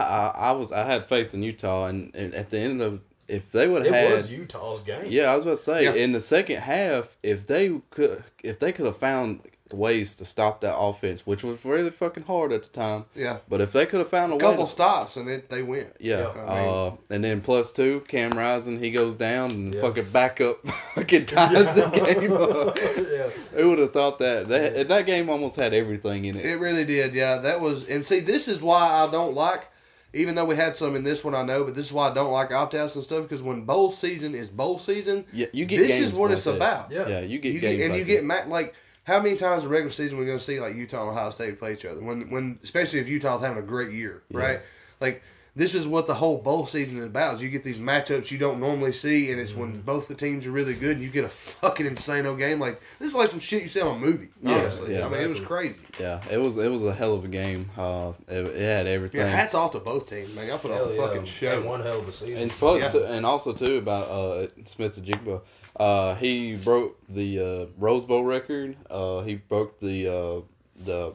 I, I was, I had faith in Utah, and, and at the end of, if they would It have had, was Utah's game. yeah, I was about to say, Yeah. in the second half, if they could, if they could have found ways to stop that offense, which was really fucking hard at the time, Yeah. but if they could have found a A way, couple to, stops and it, they went. yeah, Yeah. I mean- uh, and then plus two, Cam Rising, he goes down and Yeah. fucking back up, fucking ties the game up. yeah. Who would have thought that? That and that game almost had everything in it. It really did, yeah. That was, and see, this is why I don't like, even though we had some in this one, I know, but this is why I don't like opt outs and stuff because when bowl season is bowl season, Yeah, you get this games is what like it's this. about. Yeah. Yeah, you get You games get, and like you this. get ma- like how many times in the regular season we going to see like Utah and Ohio State play each other when when especially if Utah's having a great year, right? Like this is what the whole bowl season is about. Is you get these matchups you don't normally see, and it's Mm-hmm. when both the teams are really good, and you get a fucking insane old game. Like this is like some shit you see on a movie. Yeah, Honestly, yeah. I mean it was crazy. Yeah, it was it was a hell of a game. Uh, it, it had everything. Yeah, hats off to both teams, man. I put on a yeah. fucking show. And one hell of a season. and plus, Yeah. to, and also too about uh, Smith-Njigba. Uh, he broke the uh, Rose Bowl record. Uh, he broke the uh, the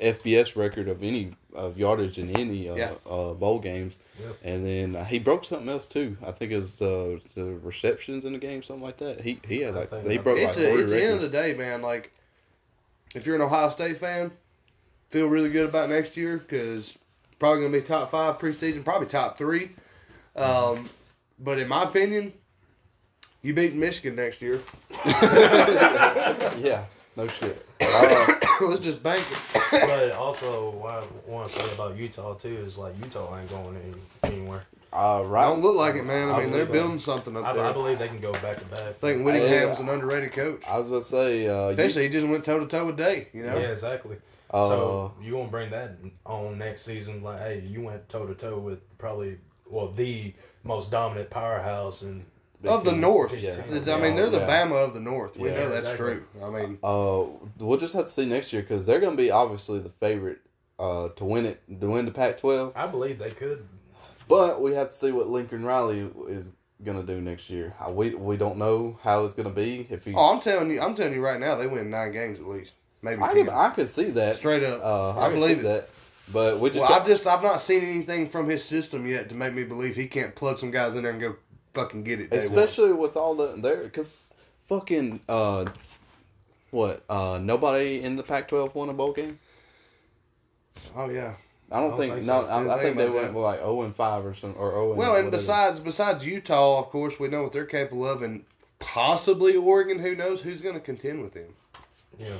FBS record of any of yardage in any uh, Yeah. uh, bowl games. Yep. And then uh, he broke something else too. I think it's uh, the receptions in the game, something like that. He he had like he broke It's like the, three at the end of the day, man. Like, if you're an Ohio State fan, feel really good about next year because probably gonna be top five preseason, probably top three. Um, but in my opinion, you beat Michigan next year. yeah, no shit. Uh, Let's just bank it. but also, what I want to say about Utah too is like Utah ain't going any, anywhere. uh, right. Don't look like it, man. I I mean, they're believe so. building something up I, there. I I believe they can go back to back. think Whittingham's an underrated coach. I was about to say, uh, you- Especially, he just went toe to toe with Day. You know, Yeah, exactly. Uh, so you gonna bring that on next season? Like, hey, you went toe to toe with probably well the most dominant powerhouse and of the Ten. North. Yeah. I mean, they're the Yeah. Bama of the North. We Yeah. know that's Exactly. true. I mean, Uh, we'll just have to see next year because they're going to be obviously the favorite uh, to win it, to win the Pac-12. I believe they could. But we have to see what Lincoln Riley is going to do next year. Uh, We we don't know how it's going to be. If he, oh, I'm telling you, I'm telling you right now, they win nine games at least, maybe I can I can see that Straight up, Uh, I, I believe see it. that. But we just well, got- I've just I've not seen anything from his system yet to make me believe he can't plug some guys in there and go fucking get it. day one. especially with all the there because fucking uh, what uh nobody in the Pac-12 won a bowl game. Oh yeah. I don't, don't think, think no. I, I think think they went that. like zero and five or something or zero. Well, and whatever. besides besides Utah, of course, we know what they're capable of, and possibly Oregon. Who knows who's going to contend with them? Yeah.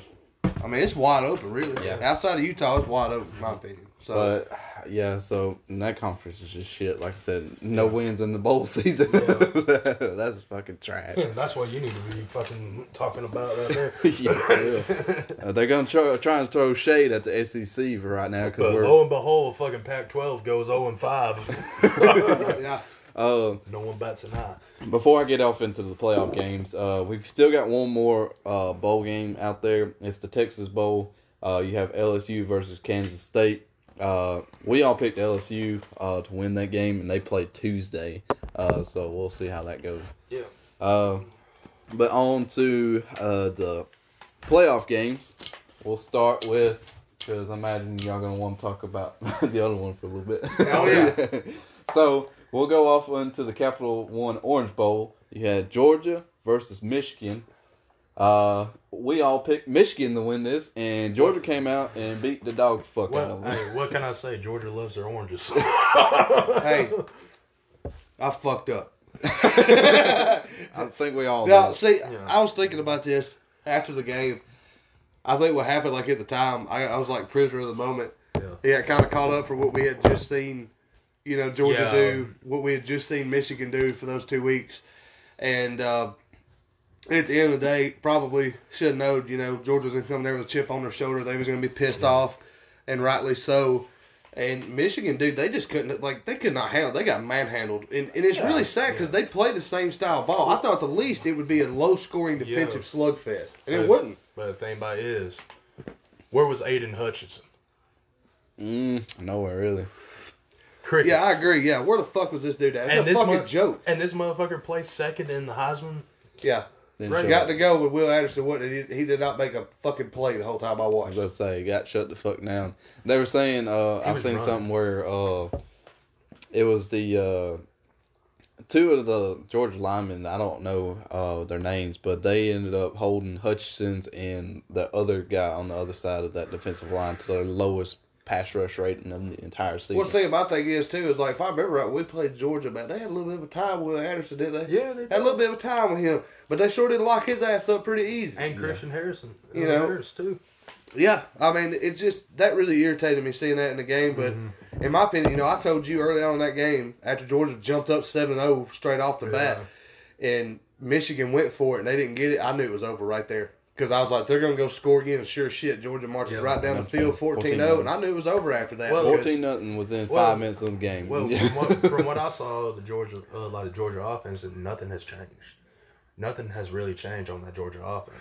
I mean, it's wide open, really. Yeah. Outside of Utah, it's wide open, in my opinion. So, But yeah, so that conference is just shit. Like I said, no wins in the bowl season. Yeah. That's fucking trash. That's what you need to be fucking talking about right there. yeah, for real. Uh, they're gonna try trying to throw shade at the SEC for right now because But lo and behold, fucking Pac-12 goes 0 and 5. yeah. Uh, no one bats an eye. before I get off into the playoff games, uh, we've still got one more uh, bowl game out there. It's the Texas Bowl. Uh, you have LSU versus Kansas State. Uh, we all picked LSU uh, to win that game, and they play Tuesday. Uh, so we'll see how that goes. Yeah. Uh, but on to uh, the playoff games. We'll start with because I imagine y'all gonna want to talk about the other one for a little bit. Oh, yeah. so we'll go off into the Capital One Orange Bowl. You had Georgia versus Michigan. Uh, we all picked Michigan to win this, and Georgia came out and beat the dog fuck out of them. hey, what can I say? Georgia loves their oranges. Hey, I fucked up. I think we all. Now, did. see, Yeah. I was thinking about this after the game. I think what happened, like at the time, I, I was like prisoner of the moment. yeah. He got kind of caught up for what we had just seen, you know, Georgia Yeah. do, what we had just seen Michigan do for those two weeks, and uh, at the end of the day, probably should have known, you know, Georgia was going to come there with a chip on their shoulder. They was going to be pissed off, and rightly so. And Michigan, dude, they just couldn't like they could not handle. They got manhandled, and, and it's Yeah, really sad because yeah. they play the same style ball. I thought the least it would be a low scoring defensive slugfest, and it wouldn't. But the thing about it is, where was Aidan Hutchinson? mm, nowhere really. Crickets. Yeah, I agree. Yeah, where the fuck was this dude at? It's And a this fucking mo- joke. And this motherfucker placed second in the Heisman. Yeah, Didn't Right. got up. to go with Will Anderson. What he, he did not make a fucking play the whole time I I was watched. about to say, got shut the fuck down. They were saying, uh, I've seen running. something where uh, it was the uh, two of the Georgia linemen. I don't know uh, their names, but they ended up holding Hutchinson's and the other guy on the other side of that defensive line to their lowest pass rush rating of the entire season. One thing my thing is too is like if I remember right, we played Georgia, man. They had a little bit of a time with Anderson, didn't they? Yeah, they had a little bit of a time with him, but they sure did lock his ass up pretty easy. And Christian Harrison. You know. Harris, too. Yeah, I mean, it just that really irritated me seeing that in the game. But Mm-hmm. in my opinion, you know, I told you early on in that game after Georgia jumped up 7-0 straight off the bat, and Michigan went for it and they didn't get it. I knew it was over right there because I was like, they're gonna go score again. And sure shit, Georgia marches Yeah. right down the field 14-0, and I knew it was over after that. Well, Fourteen nothing within Well- five minutes of the game. Well, from what, from what I saw the Georgia, uh, like the Georgia offense, nothing has changed. Nothing has really changed on that Georgia offense.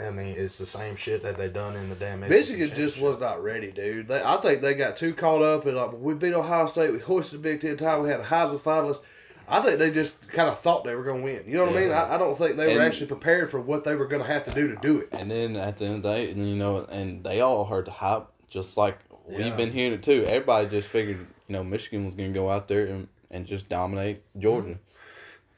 I mean, it's the same shit that they done in the damn. SEC Michigan just was not ready, dude. They, I think they got too caught up in like we beat Ohio State, we hoisted the Big Ten title, we had a Heisman finalist. I think they just kind of thought they were going to win. You know what I mean? I, I don't think they were actually prepared for what they were going to have to do to do it. And then at the end of the day, you know, and they all heard the hype, just like we've been hearing it too. Everybody just figured, you know, Michigan was going to go out there and, and just dominate Georgia.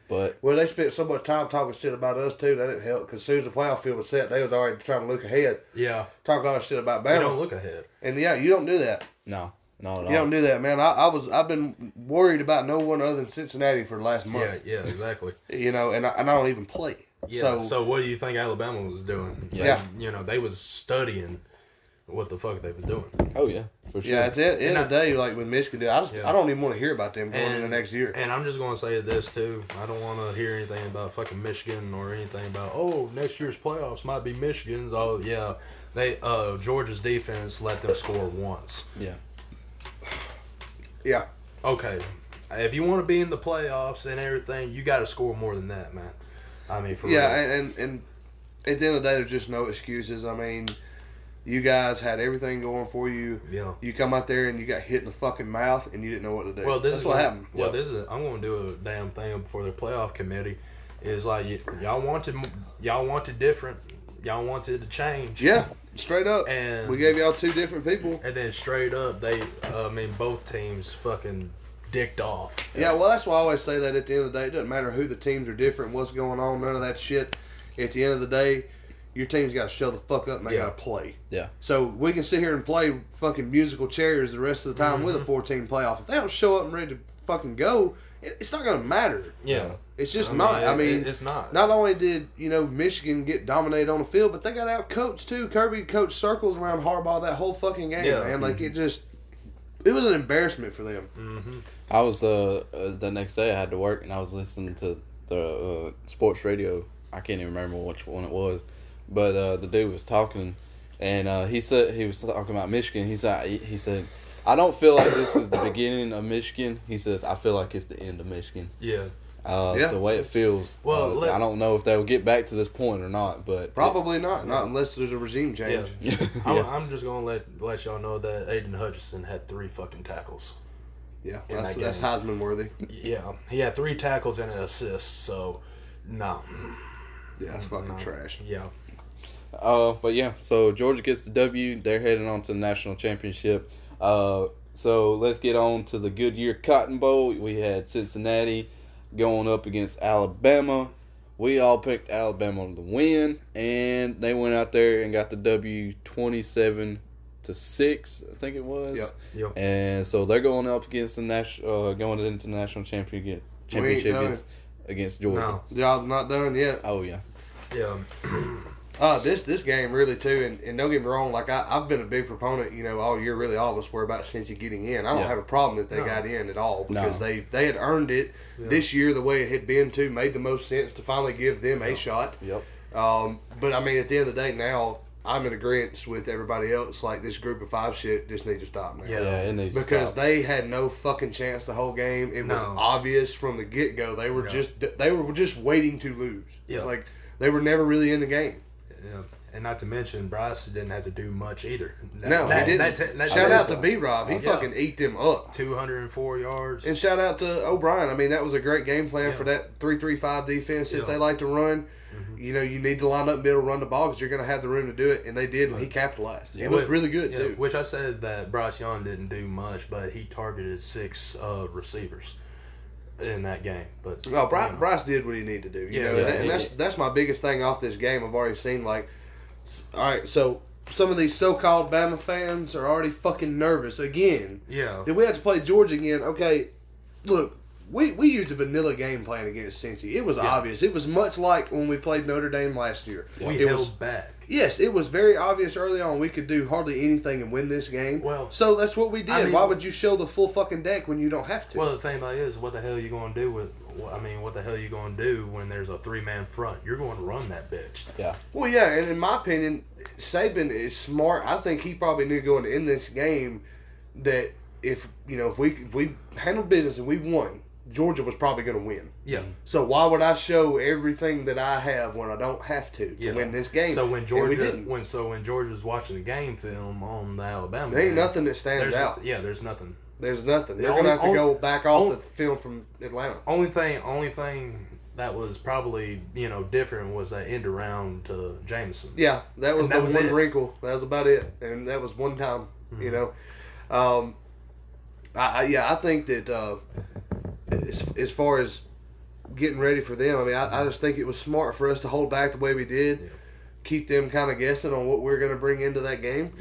But Well, they spent so much time talking shit about us too. That didn't help because as soon as the playoff field was set, they was already trying to look ahead, Yeah, talking all that shit about they don't look ahead. And yeah, you don't do that. no, not at You all. don't do that, man. I, I was I've been worried about no one other than Cincinnati for the last month. Yeah, yeah, exactly. You know, and I, and I don't even play. Yeah. So, So, what do you think Alabama was doing? Yeah. You know, they was studying what the fuck they was doing. Oh, yeah, for sure. yeah, at the end And of the day, like with Michigan, dude, I just Yeah. I don't even want to hear about them going in the next year. And I'm just gonna say this too. I don't want to hear anything about fucking Michigan or anything about oh next year's playoffs might be Michigan's. Oh yeah, They uh Georgia's defense let them score once. Yeah. Yeah. Okay, if you want to be in the playoffs and everything, you got to score more than that, man. I mean, for Yeah, real. and, and and at the end of the day, there's just no excuses. I mean, you guys had everything going for you. Yeah. You come out there and you got hit in the fucking mouth, and you didn't know what to do. Well, this That's is what gonna- happened. Well, Yep. this is I'm going to do a damn thing before the playoff committee. Is like y- y'all wanted y'all wanted different. Y'all wanted to change. Yeah, straight up. And we gave y'all two different people. and then straight up they uh, I mean both teams fucking dicked off. Yeah, well, that's why I always say that at the end of the day, it doesn't matter who the teams are different, what's going on, none of that shit. At the end of the day, your team's got to show the fuck up and they Yeah. got to play. Yeah. So we can sit here and play fucking musical chairs the rest of the time with Mm-hmm. a 14 playoff. If they don't show up and ready to fucking go, it, it's not going to matter. Yeah. It's just I mean, not. I mean, it- it's not. Not only did you know Michigan get dominated on the field, but they got out coached too. Kirby coached circles around Harbaugh that whole fucking game, Yeah. man. Like it just, it was an embarrassment for them. Mm-hmm. I was uh, uh the next day I had to work and I was listening to the uh, sports radio. I can't even remember which one it was, but uh, the dude was talking, and uh, he said he was talking about Michigan. He said he, he said, "I don't feel like this is the beginning of Michigan." He says, "I feel like it's the end of Michigan." Yeah. Uh, Yeah. The way it feels. Well, uh, let- I don't know if they'll get back to this point or not, but Probably not, not unless there's a regime change. Yeah. I'm, yeah. I'm just gonna let let y'all know that Aidan Hutchinson had three fucking tackles. Yeah, In that's, that that's. Heisman worthy. Yeah, he had three tackles and an assist. So, no. Yeah, that's fucking No. trash. Yeah. Uh, but yeah, so Georgia gets the W. They're heading on to the national championship. Uh, so let's get on to the Goodyear Cotton Bowl. We had Cincinnati going up against Alabama. We all picked Alabama to win, and they went out there and got the W, twenty-seven to six, I think it was. Yep. Yep. And so they're going up against the national, uh, going into the national championship championship against, against Georgia. No. Job's not done yet. Oh yeah, Yeah. Uh, this this game really too, and, and don't get me wrong, like I, I've been a big proponent, you know, all year. Really, all of us were about Cincy getting in. I don't Yeah. have a problem that they No. got in at all No. because they they had earned it Yeah. this year the way it had been too. Made the most sense to finally give them a shot. yep, Um, but I mean, at the end of the day, now I'm in agreement with everybody else. Like this group of five shit just needs to stop now. Yeah. yeah, it needs to Because stop. they had no fucking chance the whole game. It was obvious from the get go. They were Yeah. just they were just waiting to lose. Yeah. Like they were never really in the game. Yeah. And not to mention, Bryce didn't have to do much either. No, That- he didn't. that- that shout out to. B Rob. He Yeah. fucking ate them up. 204 yards. And shout out to O'Brien. I mean, that was a great game plan Yeah. for that three-three-five defense that Yeah. they like to run. Mhm. You know, you need to line up and be able to run the ball because you're going to have the room to do it, and they did, and he capitalized. He looked really good too. Which I said that Bryce Young didn't do much, but he targeted six uh, receivers in that game. But No, Bryce, you know. Bryce did what he needed to do. You Yeah, know, yeah, and that's that's my biggest thing off this game. I've already seen like, all right, so some of these so-called Bama fans are already fucking nervous again. Yeah. Then we have to play Georgia again. Okay, look, we we used a vanilla game plan against Cincy. It was Yeah. obvious. It was much like when we played Notre Dame last year. We it held was back. yes, it was very obvious early on we could do hardly anything and win this game. Well, so that's what we did. I mean- Why would you show the full fucking deck when you don't have to? Well, the thing about it is, what the hell are you going to do with? I mean, what the hell are you going to do when there's a three man front? You're going to run that bitch. yeah, Well, yeah, and in my opinion, Saban is smart. I think he probably knew going in this game that if you know if we if we handled business and we won, Georgia was probably going to win. Yeah. So why would I show everything that I have when I don't have to, to Yeah. win this game? So when Georgia, when so when Georgia's watching the game film on the Alabama, there ain't game, nothing that stands out. Yeah, there's nothing. There's nothing. The They're only- going to have to go back off only- the film from Atlanta. Only thing, only thing that was probably you know different was that end around to Jameson. Yeah, that was And that the was one it. wrinkle. That was about it, and that was one time. Mm-hmm. You know, um, I, I yeah, I think that uh, as as far as getting ready for them, I mean, I, I just think it was smart for us to hold back the way we did, Yeah. keep them kind of guessing on what we're going to bring into that game.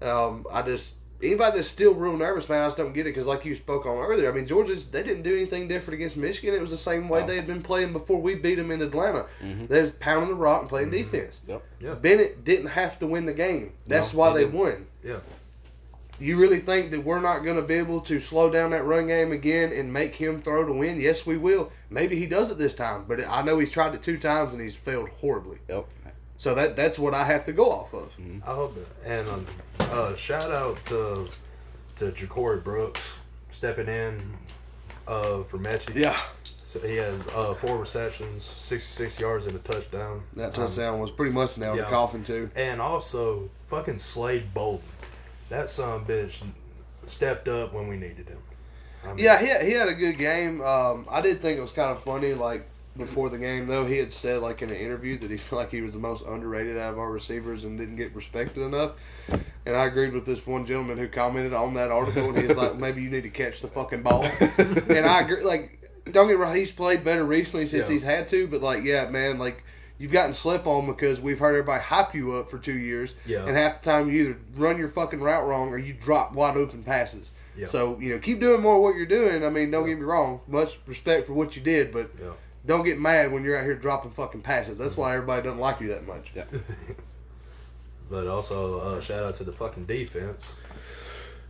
Yeah. Um, I just anybody that's still real nervous, man, I just don't get it because, like you spoke on earlier, I mean, Georgia's they didn't do anything different against Michigan. It was the same way they had been playing before we beat them in Atlanta. Mhm. They're pounding the rock and playing Mm-hmm. defense. yep, Yeah. Bennett didn't have to win the game. That's No, why he they won. Yeah. You really think that we're not going to be able to slow down that run game again and make him throw to win? Yes, we will. Maybe he does it this time, but I know he's tried it two times and he's failed horribly. yep. So that that's what I have to go off of. I hope that. And um, uh, shout out to to Ja'Corey Brooks stepping in uh, for Metchie. Yeah, So he had uh, four receptions, 66 yards, and a touchdown. that Um, touchdown was pretty much nailed yeah. the coffin too. and also, fucking Slade Bolden. That son bitch stepped up when we needed him. I mean, Yeah, he had, he had a good game. Um, I did think it was kind of funny, like before the game though, he had said like in an interview that he felt like he was the most underrated out of our receivers and didn't get respected enough. And I agreed with this one gentleman who commented on that article, and he was like, "Maybe you need to catch the fucking ball." and I agree. Like, don't get me wrong, he's played better recently since Yeah. he's had to, but like, yeah, man, like. You've gotten slip on because we've heard everybody hype you up for two years, Yeah. and half the time you either run your fucking route wrong or you drop wide open passes. Yeah. So you know, keep doing more of what you're doing. I mean, don't get me wrong. Much respect for what you did, but Yeah. don't get mad when you're out here dropping fucking passes. That's why everybody doesn't like you that much. Yeah. But also, uh, shout out to the fucking defense.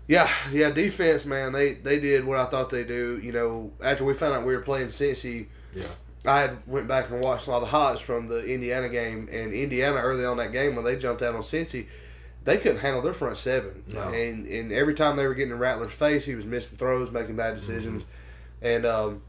Yeah, yeah. Defense, man, they they did what I thought they do. You know, after we found out we were playing Cincy, Yeah. I had went back and watched a lot of the highlights from the Indiana game, and Indiana early on that game when they jumped out on Cincy, they couldn't handle their front seven, No. and and every time they were getting in Rattler's face, he was missing throws, making bad decisions, and um,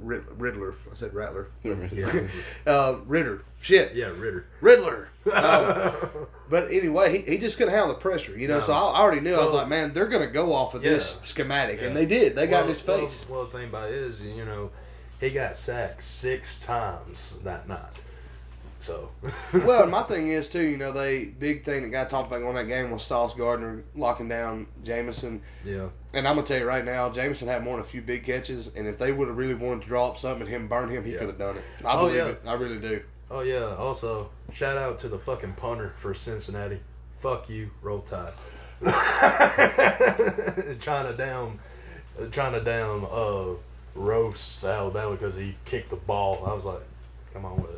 Riddler, I said Rattler, Yeah. uh, Ridder, shit, yeah, Ridder. Riddler. Um, but anyway, he, he just couldn't handle the pressure, you know. No. So I, I already knew I was like, man, they're gonna go off of Yeah. this schematic, and they did. They got in his face. Well, well, the thing about it is, you know, he got sacked six times that night. So. well, and my thing is too, you know, they big thing that got talked about on that game was Sauce Gardner locking down Jameson. yeah. And I'm gonna tell you right now, Jameson had more than a few big catches, and if they would have really wanted to draw up something and him burn him, he Yeah. could have done it. I Oh, believe yeah. it. I really do. Oh yeah. Also, shout out to the fucking punter for Cincinnati. Fuck you, roll tide. trying to down, trying to down, uh, roast Alabama because he kicked the ball. I was like, come on with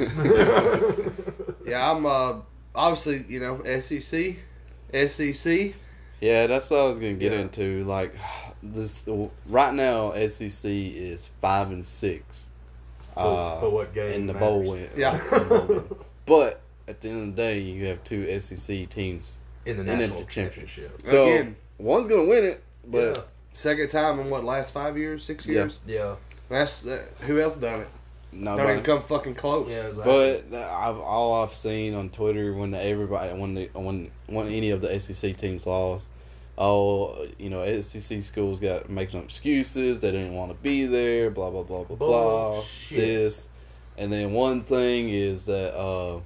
it. Yeah, I'm uh, obviously you know SEC, SEC. Yeah, that's what I was gonna get Yeah. into. Like this right now, SEC is five and six. Uh, but what game in the bowl win? Yeah. bowl win. But at the end of the day, you have two SEC teams. in the And it's national championship. championship. So Again. one's gonna win it, but yeah. Second time in what last five years, six years. Yeah. That's that, who else done it? Don't even come fucking close. Yeah. Exactly. But I've all I've seen on Twitter when everybody when the when when any of the SEC teams lost, oh you know SEC schools got making excuses they didn't want to be there, blah blah blah blah blah. This, and then one thing is that uh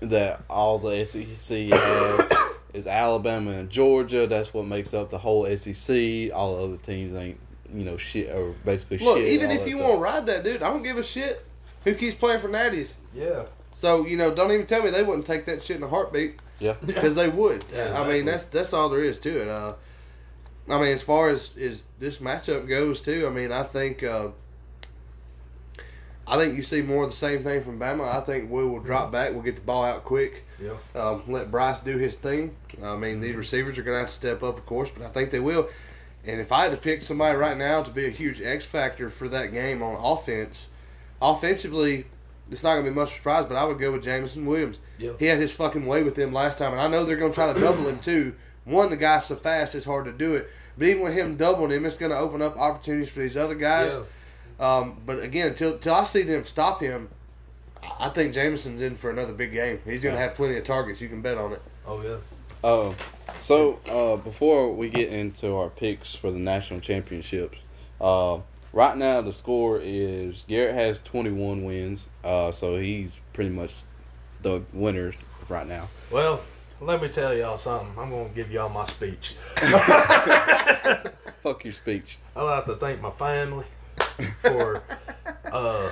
that all the SEC has is Alabama and Georgia. That's what makes up the whole SEC. All the other teams ain't you know shit or basically Look, shit. even if you want to ride that dude, I don't give a shit. Who keeps playing for Natties? yeah. So you know, don't even tell me they wouldn't take that shit in a heartbeat yeah. because they would. Yeah, I mean, that's that's all there is to it. Uh, I mean, as far as is this matchup goes, too. I mean, I think uh, I think you see more of the same thing from Bama. I think we will drop back. We'll get the ball out quick. Yeah. Um, let Bryce do his thing. I mean, these receivers are going to have to step up, of course, but I think they will. And if I had to pick somebody right now to be a huge X factor for that game on offense, offensively, it's not going to be much surprise, but I would go with Jameson Williams. Yeah. He had his fucking way with them last time, and I know they're going to try to double him too. One, the guy's so fast, it's hard to do it. But even with him doubling him, it's going to open up opportunities for these other guys. Yeah. Um, but again, till, until I see them stop him, I I think Jameson's in for another big game. He's going to Yeah. have plenty of targets. You can bet on it. Oh yeah. Uh, so uh, before we get into our picks for the national championships, uh, right now the score is Garrett has 21 wins, uh, so he's pretty much the winner right now. Well, let me tell y'all something. I'm gonna give y'all my speech. Fuck your speech. I'd like to thank my family for uh,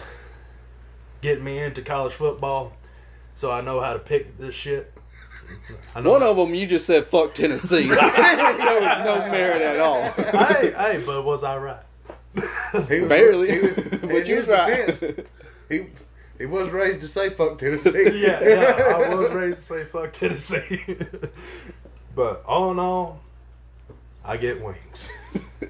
getting me into college football, so I know how to pick this shit. I know One of them you just said fuck Tennessee. there was no merit at all. hey, hey, but was I right? He was- Barely, he was- but you was right. defense, He he was raised to say fuck Tennessee. yeah, yeah, I was raised to say fuck Tennessee. but all in all, I get wings.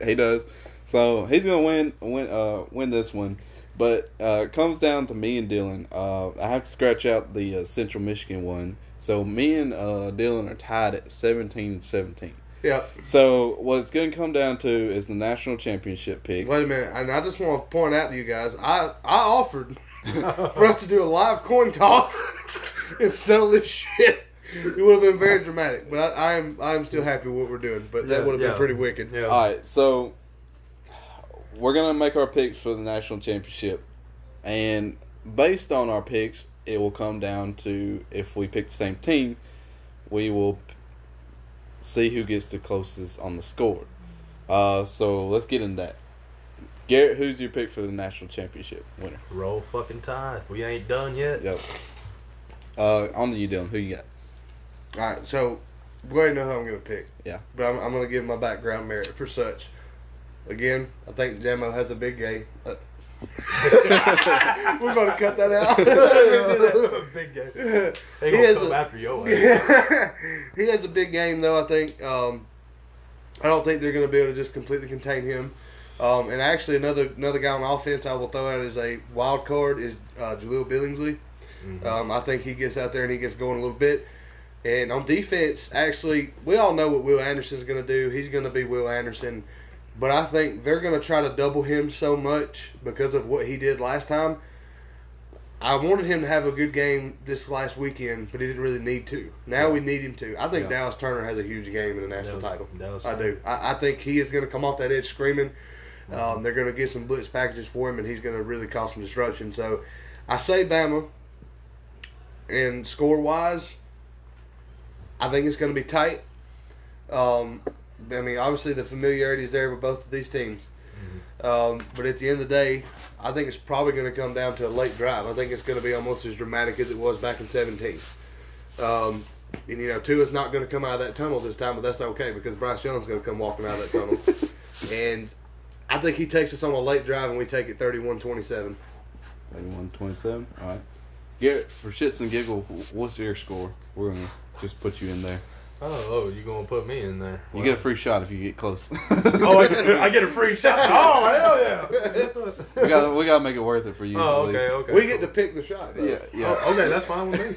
he does. So he's gonna win win uh win this one. But uh, it comes down to me and Dylan. Uh, I have to scratch out the uh, Central Michigan one. So me and uh, Dylan are tied at 17-17. Yeah. So what it's going to come down to is the national championship pick. Wait a minute, and I just want to point out to you guys, I I offered for us to do a live coin toss and settle this shit. It would have been very dramatic, but I, I am I am still happy with what we're doing. But that Yeah, would have yeah. been pretty wicked. Yeah. All right, so we're gonna make our picks for the national championship, and based on our picks, it will come down to if we pick the same team, we will see who gets the closest on the score. Uh, so let's get into that. Garrett, who's your pick for the national championship winner? Roll fucking tide. We ain't done yet. Yep. Uh, on to you, Dylan. Who you got? All right, so we already know who I'm going to pick. Yeah. But I'm, I'm going to give my background merit for such. Again, I think Jamo has a big game. Uh, we're going to cut that out. Big game. He They gonna has come a- after your ass. he has a big game, though. I think. Um, I don't think they're going to be able to just completely contain him. Um, and actually, another another guy on offense I will throw out as a wild card is uh, Jahleel Billingsley. Mhm. Um, I think he gets out there and he gets going a little bit. And on defense, actually, we all know what Will Anderson is going to do. He's going to be Will Anderson. But I think they're going to try to double him so much because of what he did last time. I wanted him to have a good game this last weekend, but he didn't really need to. Now we need him to. I think Yeah. Dallas Turner has a huge game in the national title. Dallas I do. I, I think he is going to come off that edge screaming. Um, they're going to get some blitz packages for him, and he's going to really cause some disruption. So I say Bama. And score wise, I think it's going to be tight. Um, I mean, obviously the familiarity is there with both of these teams. Um, but at the end of the day, I think it's probably going to come down to a late drive. I think it's going to be almost as dramatic as it was back in 17. Um, and, you know, Tua's not going to come out of that tunnel this time, but that's okay because Bryce Young's going to come walking out of that tunnel. and I think he takes us on a late drive and we take it 31 27. 31-27. All right. Garrett, for shits and giggles, what's your score? We're gonna just put you in there. Oh, oh, you gonna put me in there? You get a free shot if you get close. Oh, I get, I get a free shot. Oh, hell yeah! we got we got to make it worth it for you. Oh, okay, okay. We get to pick the shot. Though. Yeah, yeah. Oh, okay, that's fine with me.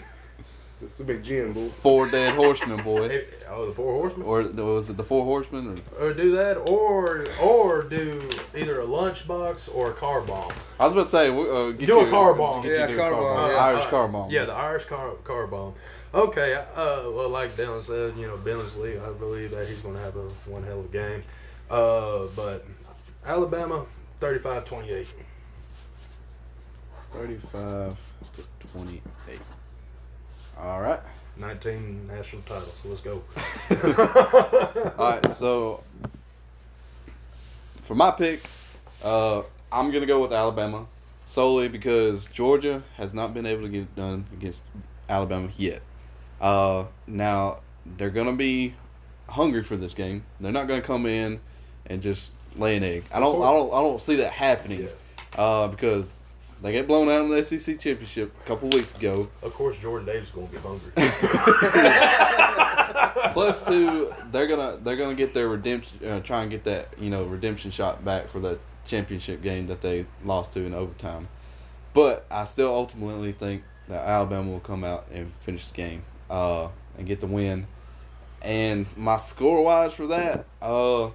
It's a big gin, bull. Four dead horsemen, boy. Hey, oh, the four horsemen. Or was it the four horsemen? Or Or do that, or or do either a lunchbox or a car bomb. I was about to say, uh, get Do a you, car bomb. Get Yeah, to do car a car bomb, bomb. yeah. Irish uh, car bomb. Yeah, the Irish car car bomb. Okay, uh, well, like Dylan said, you know, Billingsley, I believe that he's going to have a one hell of a game. Uh, but Alabama, 35-28. thirty-five to twenty-eight. All right. 19 national titles. So let's go. All right. So for my pick, uh, I'm gonna go with Alabama solely because Georgia has not been able to get it done against Alabama yet. Uh, now they're gonna be hungry for this game. They're not gonna come in and just lay an egg. I don't. I don't. I don't see that happening. Uh, because they get blown out in the SEC championship a couple weeks ago. Of course, Jordan Davis is going to get hungry. Plus, two, they're gonna they're gonna get their redemption, uh, try and get that you know redemption shot back for the championship game that they lost to in overtime. But I still ultimately think that Alabama will come out and finish the game uh, and get the win. And my score wise for that, uh,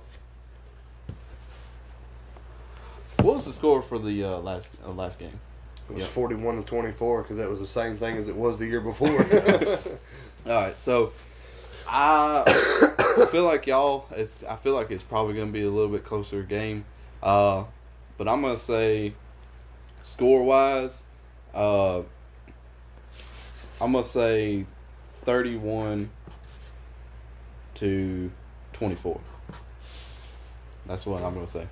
what was the score for the uh, last uh, last game? It was Yeah. 41 to 24 because that was the same thing as it was the year before. All right, so I feel like y'all. It's I feel like it's probably going to be a little bit closer game, uh, but I'm gonna say score wise, uh, I'm gonna say thirty-one to twenty-four. That's what I'm gonna say.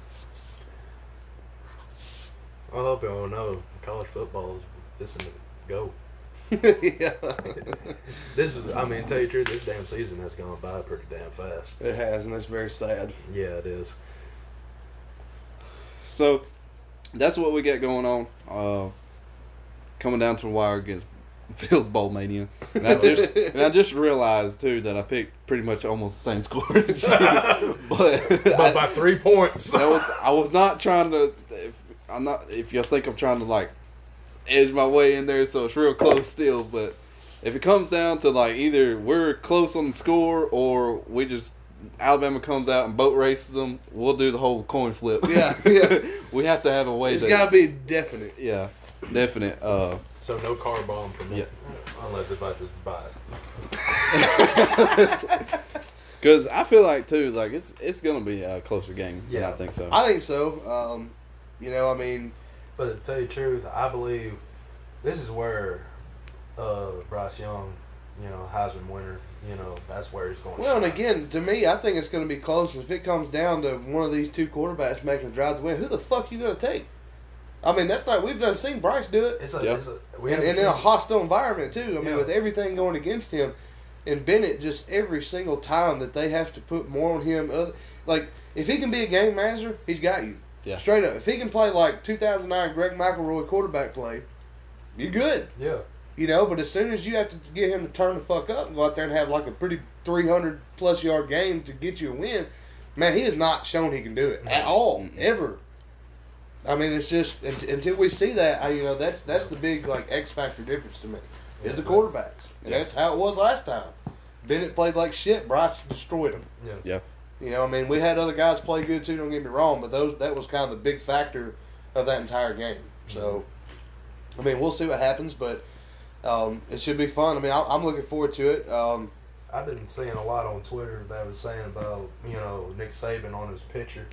I hope y'all know college football is this to go. yeah. This is, I mean, tell you the truth, this damn season has gone by pretty damn fast. It has, and it's very sad. Yeah, it is. So that's what we got going on. Uh, coming down to the wire against Fields Bowl Mania, and I just and I just realized too that I picked pretty much almost the same score as you. but But I, by three points. that was I was not trying to. I'm not. If you think I'm trying to like edge my way in there, so it's real close still. But if it comes down to like either we're close on the score or we just Alabama comes out and boat races them, we'll do the whole coin flip. Yeah, yeah. we have to have a way. It's to, got to be definite. Yeah, definite. Uh, So no car bomb for me. Yeah. Unless if I just buy it. Because I feel like too, like it's it's gonna be a closer game. Yeah, Yeah. I think so. I think so. Um, you know, I mean, But to tell you the truth, I believe this is where uh, Bryce Young, you know, Heisman winner, you know, that's where he's going. to well, and again, to me, I think it's going to be close. If it comes down to one of these two quarterbacks making a drive to win, who the fuck you going to take? I mean, that's not. We've done seen Bryce do it, it's a, Yeah. it's a we and, and in a hostile environment too. I mean, Yeah. with everything going against him, and Bennett just every single time that they have to put more on him. Other, like if he can be a game manager, he's got you. Yeah. Straight up, if he can play like 2009 Greg McElroy quarterback play, you're good. Yeah. You know, but as soon as you have to get him to turn the fuck up and go out there and have like a pretty 300 plus yard game to get you a win, man, he has not shown he can do it at all, Mm-mm. ever. I mean, it's just until we see that, I, you know, that's that's the big like X factor difference to me is the Yeah. quarterbacks, and Yeah. that's how it was last time. Bennett played like shit. Bryce destroyed him. Yeah. yeah, You know, I mean, we had other guys play good too. Don't get me wrong, but those that was kind of the big factor of that entire game. So, I mean, we'll see what happens, but um, it should be fun. I mean, I, I'm looking forward to it. Um, I've been seeing a lot on Twitter that was saying about you know Nick Saban on his picture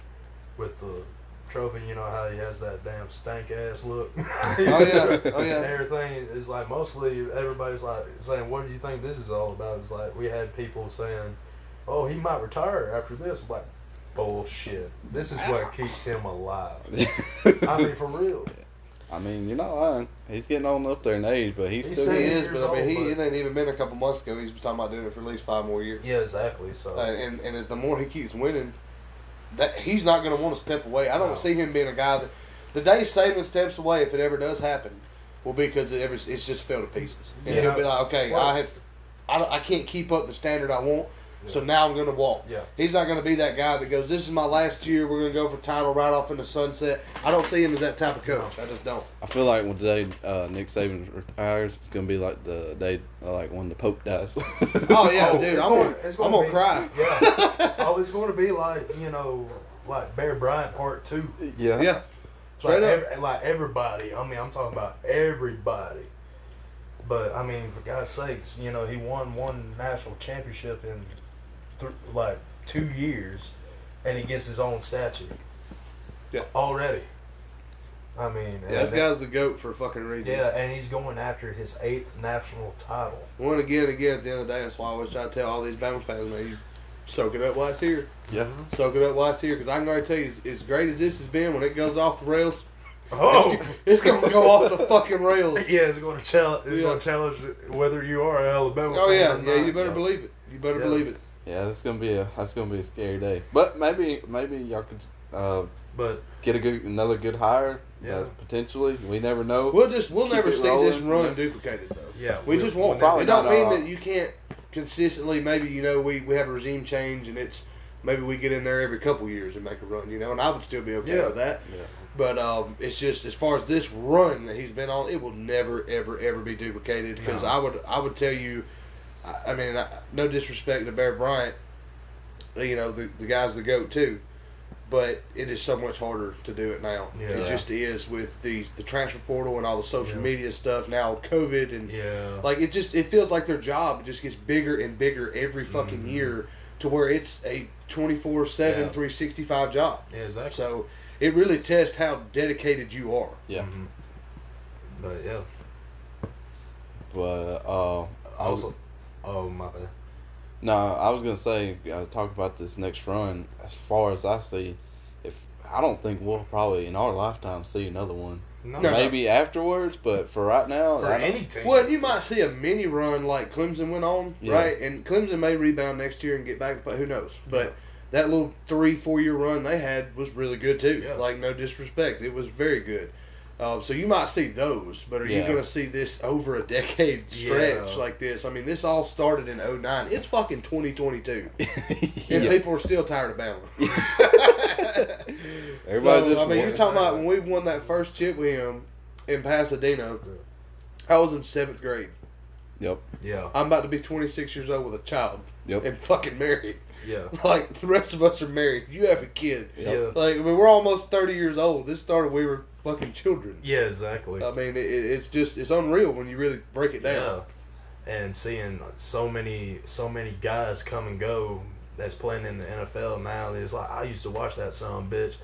with the trophy. You know how he has that damn stank ass look. oh yeah. Oh, yeah. And everything is like mostly everybody's like saying, "What do you think this is all about?" It's like we had people saying, "Oh, he might retire after this." Like bullshit. This is what keeps him alive. I mean, for real. I mean, you're not lying. He's getting on up there in age, but he's He's still. he seven is, but I mean, he old, it ain't even been a couple months ago. He's talking about doing it for at least five more years. Yeah, exactly. So Uh, and and as the more he keeps winning, that he's not going to want to step away. I don't No. see him being a guy that the day Saban steps away, if it ever does happen, will be because it ever, it's just fell to pieces, and Yeah. he'll be like, okay, Well- I have, I, don't- I can't keep up the standard I want, so now I'm going to walk. Yeah. He's not going to be that guy that goes, this is my last year, we're going to go for title right off in the sunset. I don't see him as that type of coach. I just don't. I feel like when today uh, Nick Saban retires, it's gonna be like the day, uh, like when the Pope dies. Oh yeah, Oh, dude, it's I'm gonna- gonna, I'm gonna gonna be- cry. Yeah. oh, it's going to be like you know, like Bear Bryant Part Two. yeah, yeah. It's like, Straight up. every, like everybody. I mean, I'm talking about everybody. But I mean, for God's sakes, you know, he won one national championship in th- like two years, and he gets his own statue. Yeah. Already. I mean, Yeah, this guy's the goat for a fucking reason. yeah, and he's going after his eighth national title. One again, again. At the end of the day, that's why I was trying to tell all these Bama fans, man, you soak it up while it's here. yeah. Soak it up while it's here, because I can already tell you, as, as great as this has been, when it goes off the rails, Oh, it's gonna go off the fucking rails. yeah, it's going to challenge. It's Yeah. going to challenge whether you are an Alabama. Oh fan yeah, or yeah. not. You better Yeah. believe it. You better Yeah. believe it. Yeah, that's gonna be a that's gonna be a scary day. But maybe maybe y'all could uh, But get a good another good hire. Yeah. Yeah, potentially. We never know. We'll just we'll Keep never it see this rolling, run yeah. duplicated though. yeah, We we'll- just won't. Probably it don't mean uh, that you can't consistently. Maybe you know we we have a regime change and it's maybe we get in there every couple years and make a run. You know, and I would still be okay Yeah. with that. Yeah. But um, it's just as far as this run that he's been on, it will never, ever, ever be duplicated. Because No. I would, I would tell you, I, I mean, I, no disrespect to Bear Bryant, you know, the the guy's the goat too, but it is so much harder to do it now. Yeah. It just is with the the transfer portal and all the social Yeah. media stuff now, COVID and Yeah. like it just it feels like their job just gets bigger and bigger every fucking Mhm. year to where it's a 24/7 Yeah. 365 job. yeah, exactly. So it really tests how dedicated you are. Yeah. Mhm. But yeah. But uh, I was Also, oh my bad. no, I was gonna say uh, talk about this next run. As far as I see, if I don't think we'll probably in our lifetime see another one. No, No. Maybe afterwards, but for right now, for any team. Well, you might see a mini run like Clemson went on, Yeah. right? And Clemson may rebound next year and get back, but who knows? But that little three, four year run they had was really good too. Yeah. Like no disrespect, it was very good. Uh, so you might see those, but are you going to see this over a decade stretch Yeah. like this? I mean, this all started in 09. It's fucking 2022. And Yeah. people are still tired of Bama. Everybody So, just. I mean, you're talking about when we won that first chip with him in Pasadena. I was in seventh grade. Yep. Yeah, I'm about to be 26 years old with a child Yep. and fucking married. Yeah, Like the rest of us are married. You have a kid. yeah, Like I mean, we're almost 30 years old. This started we were fucking children. yeah. Exactly. I mean, it, it's just it's unreal when you really break it down. Yeah, and seeing so many so many guys come and go that's playing in the NFL now. It's like I used to watch that son bitch.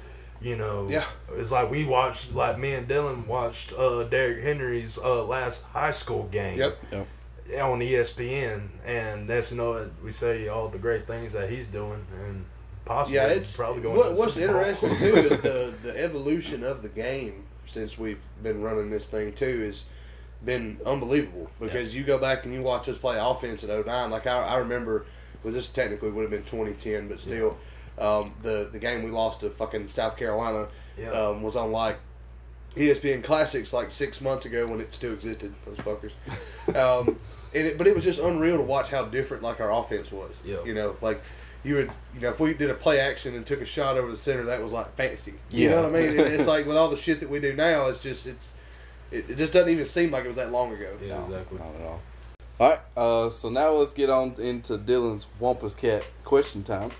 You know, Yeah. It's like we watched, like me and Dylan watched uh, Derrick Henry's uh, last high school game. Yep. Yep. On ESPN, and that's you know we say all the great things that he's doing, and possibly Yeah, it's probably going. what, to what's interesting too is the the evolution of the game since we've been running this thing too has been unbelievable because you go back and you watch us play offense at 09 like I, I remember well this technically would have been 2010 but still um, the the game we lost to fucking South Carolina Yeah. um, was on like ESPN Classics like six months ago when it still existed those fuckers um, and it, but it was just unreal to watch how different like our offense was Yeah. you know like you would, you know, if we did a play action and took a shot over the center, that was like fancy. You know what I mean? And it's like with all the shit that we do now, it's just it's it, it just doesn't even seem like it was that long ago. Yeah, No, exactly. Not at all. All right. Uh, so now let's get on into Dylan's Wampus Cat question time.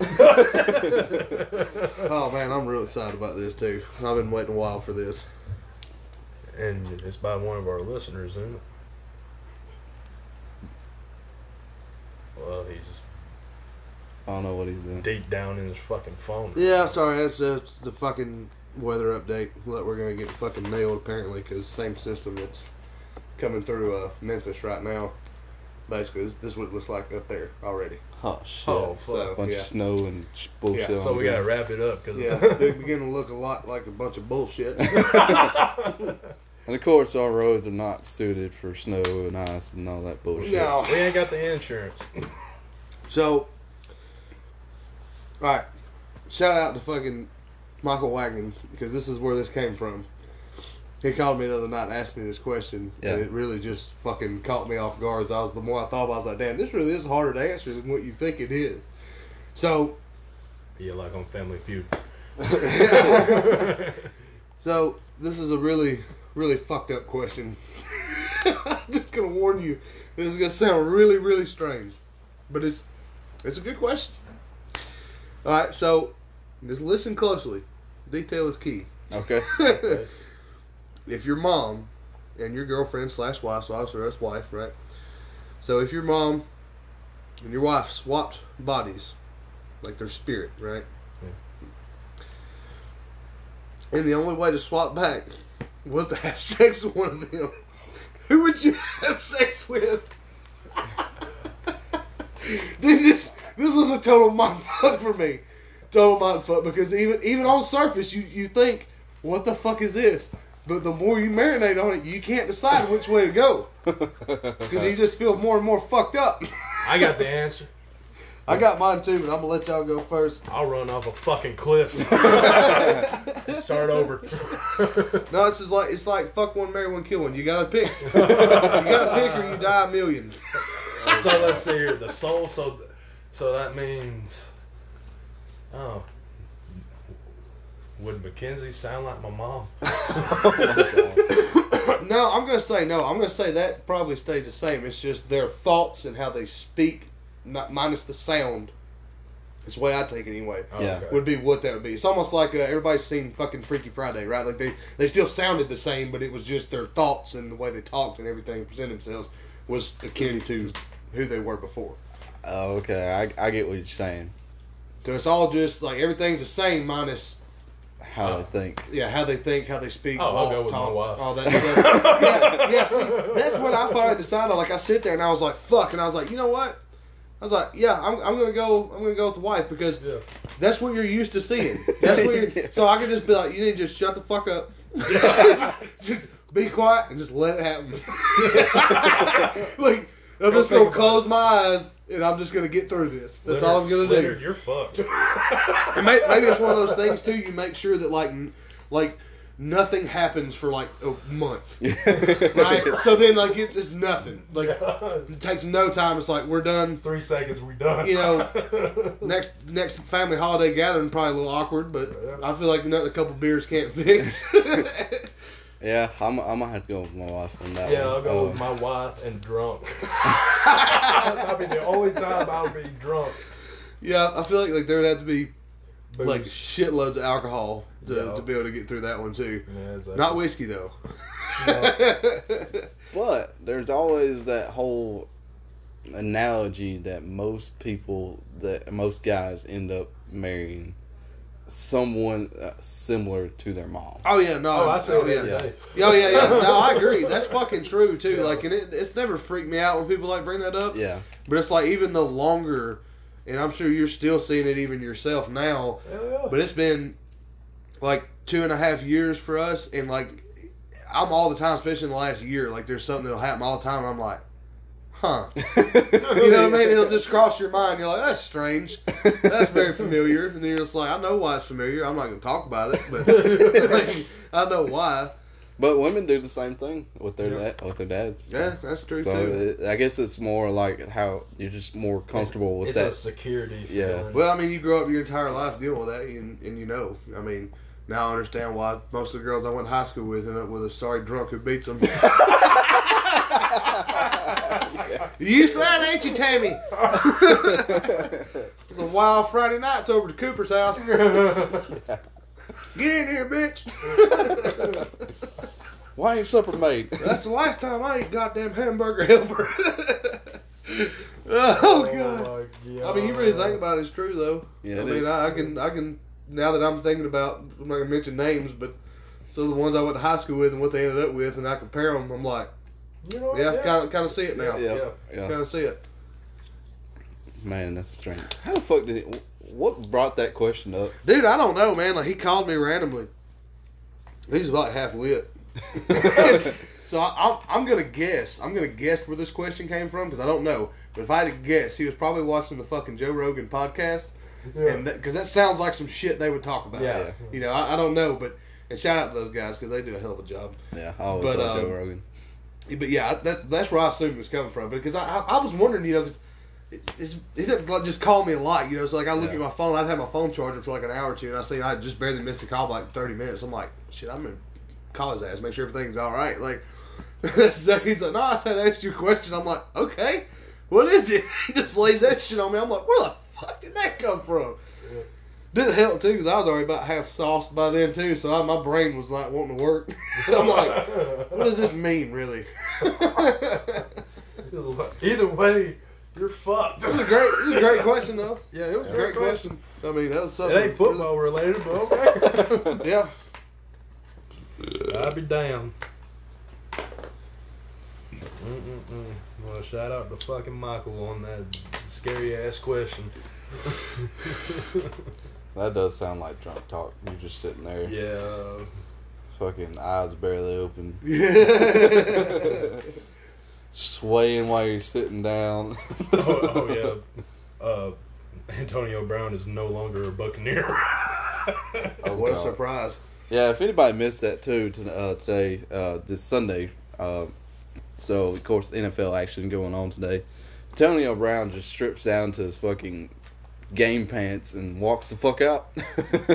Oh man, I'm real excited about this too. I've been waiting a while for this. and it's by one of our listeners, isn't it? Well, he's I don't know what he's doing. deep down in his fucking phone. Yeah, sorry, that's, that's the fucking weather update that we're gonna get fucking nailed apparently because same system that's coming through uh, Memphis right now. Basically, this, this is what it looks like up there already. Oh shit. Oh, fuck. So Bunch yeah, of snow and bullshit. Yeah, So we gotta wrap it up because yeah, they're beginning to look a lot like a bunch of bullshit. And of course, our roads are not suited for snow and ice and all that bullshit. no, we ain't got the insurance. So, all right, shout out to fucking Michael Wagner because this is where this came from. He called me the other night and asked me this question, Yeah. and it really just fucking caught me off guard. As I was the more I thought, about it, I was like, "Damn, this really is harder to answer than what you think it is." So, Yeah, like on Family Feud. so this is a really, really fucked up question. I'm just gonna warn you, this is gonna sound really, really strange, but it's it's a good question. All right, so just listen closely. Detail is key. Okay. if your mom and your girlfriend slash wife, so obviously that's wife, right? So if your mom and your wife swapped bodies, like their spirit, right? Yeah. And the only way to swap back was to have sex with one of them. Who would you have sex with? Dude, this this was a total mind fuck for me. Total mind fuck because even even on surface you you think, what the fuck is this? But the more you marinate on it, you can't decide which way to go because you just feel more and more fucked up. I got the answer. I got mine too, but I'm gonna let y'all go first. I'll run off a fucking cliff. Start over. No, this is like it's like fuck one, marry one, kill one. You gotta pick. you gotta pick or you die a million. so let's see here. The soul. So, so that means. Oh. Would Mackenzie sound like my mom? No, I'm gonna say no. I'm gonna say that probably stays the same. It's just their thoughts and how they speak, minus the sound. It's the way I take it anyway. Oh, Yeah. Would be what that would be. It's almost like uh, everybody's seen fucking Freaky Friday, right? Like they they still sounded the same, but it was just their thoughts and the way they talked and everything presented themselves was akin to who they were before. Oh, okay. I, I get what you're saying. So it's all just like everything's the same minus How Oh. I think. yeah how they think, how they speak. Oh, I'll go with my wife. All that stuff. yeah, yeah. See, that's what I finally decided. Like I sit there and I was like, fuck, and I was like, you know what? I was like, yeah, I'm, I'm gonna go. I'm gonna go with the wife because Yeah. that's what you're used to seeing. That's what you're, so I can just be like, you need to just shut the fuck up. just be quiet and just let it happen. like I'm just gonna about close my eyes and I'm just gonna get through this. That's all I'm gonna Leonard, do. You're fucked. And may- maybe it's one of those things too. You make sure that like, like nothing happens for like a month, right? so then like it's, it's nothing. Like it takes no time. It's like we're done. Three seconds, we're done. You know, next next family holiday gathering probably a little awkward, but I feel like nothing a couple beers can't fix. Yeah, I'm, I'm gonna have to go with my wife on that yeah, one. I'll go Uh, with my wife and drunk. That'll be the only time I'll be drunk. yeah, I feel like like there would have to be Booze. like shitloads of alcohol to, Yeah. to be able to get through that one too. Yeah, exactly. Not whiskey though. But there's always that whole analogy that most people, that most guys end up marrying someone uh, similar to their mom. oh yeah, no. Oh, I say oh, it yeah. yeah. Oh yeah, yeah. No, I agree. That's fucking true too. Yeah. Like, and it, it's never freaked me out when people like bring that up. Yeah, But it's like even the longer, and I'm sure you're still seeing it even yourself now. Yeah. But it's been like two and a half years for us, and like I'm all the time, especially in the last year. Like there's something that'll happen all the time, and I'm like, huh. You know what I mean? It'll just cross your mind. You're like, that's strange. That's very familiar. And then you're just like, I know why it's familiar. I'm not going to talk about it, but like, I know why. But women do the same thing with their Yeah. dad, with their dads. Yeah, that's true So too. it, I guess it's more like how you're just more comfortable with it's that. a security. Yeah. feeling. Well, I mean, you grow up your entire life dealing with that, and, and you know. I mean, now I understand why most of the girls I went to high school with end up with a sorry drunk who beats them. you used that, ain't you, Tammy? It's a wild Friday nights over to Cooper's house. Get in here, bitch. Why ain't supper made? That's the last time I ate goddamn hamburger helper. Oh, oh god. my I mean, you really think about it, it's true though. Yeah, I mean, is. I, I can, I can. Now that I'm thinking about, I'm not gonna mention names, but some of the ones I went to high school with and what they ended up with, and I compare them. I'm like, You know yeah, kind of, kind of see it now. Yeah, Yeah. yeah. Kind of see it. Man, that's strange. How the fuck did it? What brought that question up? Dude, I don't know, man. Like he called me randomly. He's about half lit. so I, I'm, I'm gonna guess. I'm gonna guess where this question came from because I don't know. But if I had to guess, he was probably watching the fucking Joe Rogan podcast, Yeah. and because that, sounds like some shit they would talk about. Yeah. You know, I, I don't know, but and shout out to those guys because they do a hell of a job. Yeah, I always But, love Joe um, Rogan. But yeah, that's that's where I assume it was coming from. Because I, I, I was wondering, you know, because it's, he didn't just call me a lot, you know. So like I look Yeah. at my phone, I'd have my phone charged for like an hour or two, and I see I just barely missed a call by like thirty minutes. I'm like, shit, I'm gonna call his ass, make sure everything's all right. Like so he's like, no, I said I asked you a question. I'm like, okay, what is it? He just lays that shit on me. I'm like, where the fuck did that come from? Didn't help too because I was already about half sauced by then too, so I, my brain was like wanting to work. I'm like, what does this mean, really? Either way, you're fucked. It was a great, it was a great question though. Yeah, it was a Great question. I mean, that was something. It something. ain't football related, but okay. yeah. I'd be damned. Mm-mm-mm. Well, shout out to fucking Michael on that scary ass question. That does sound like drunk talk. You're just sitting there, yeah. fucking eyes barely open, Yeah. swaying while you're sitting down. Oh, oh yeah. Uh, Antonio Brown is no longer a Buccaneer. Oh, what a surprise. Yeah, if anybody missed that too to, uh, today, uh, this Sunday, uh, so of course NFL action going on today. Antonio Brown just strips down to his fucking game pants and walks the fuck out.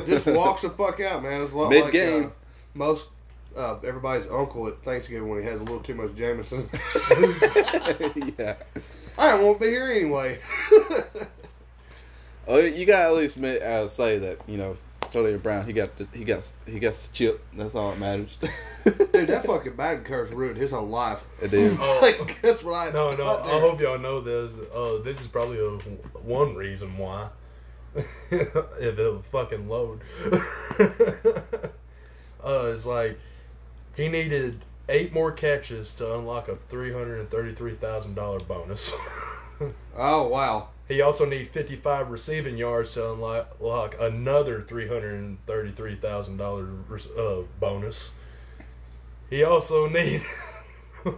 Just walks the fuck out, man. It's a lot Mid-game. Like, uh, most uh, everybody's uncle at Thanksgiving when he has a little too much Jameson. yeah. I won't be here anyway. Oh, you gotta at least admit, uh, say that you know Antonio Brown. He got the, he got he got the chip. That's all that matters. Dude, that fucking bad curse ruined his whole life. it did. Oh. like, that's what I. No, no. right I hope y'all know this. Uh, this is probably a, one reason why. if it'll fucking load. uh, it's like he needed eight more catches to unlock a three hundred and thirty-three thousand dollar bonus. Oh wow. he also needs fifty-five receiving yards to unlock another three hundred and thirty-three thousand dollar uh, bonus. He also need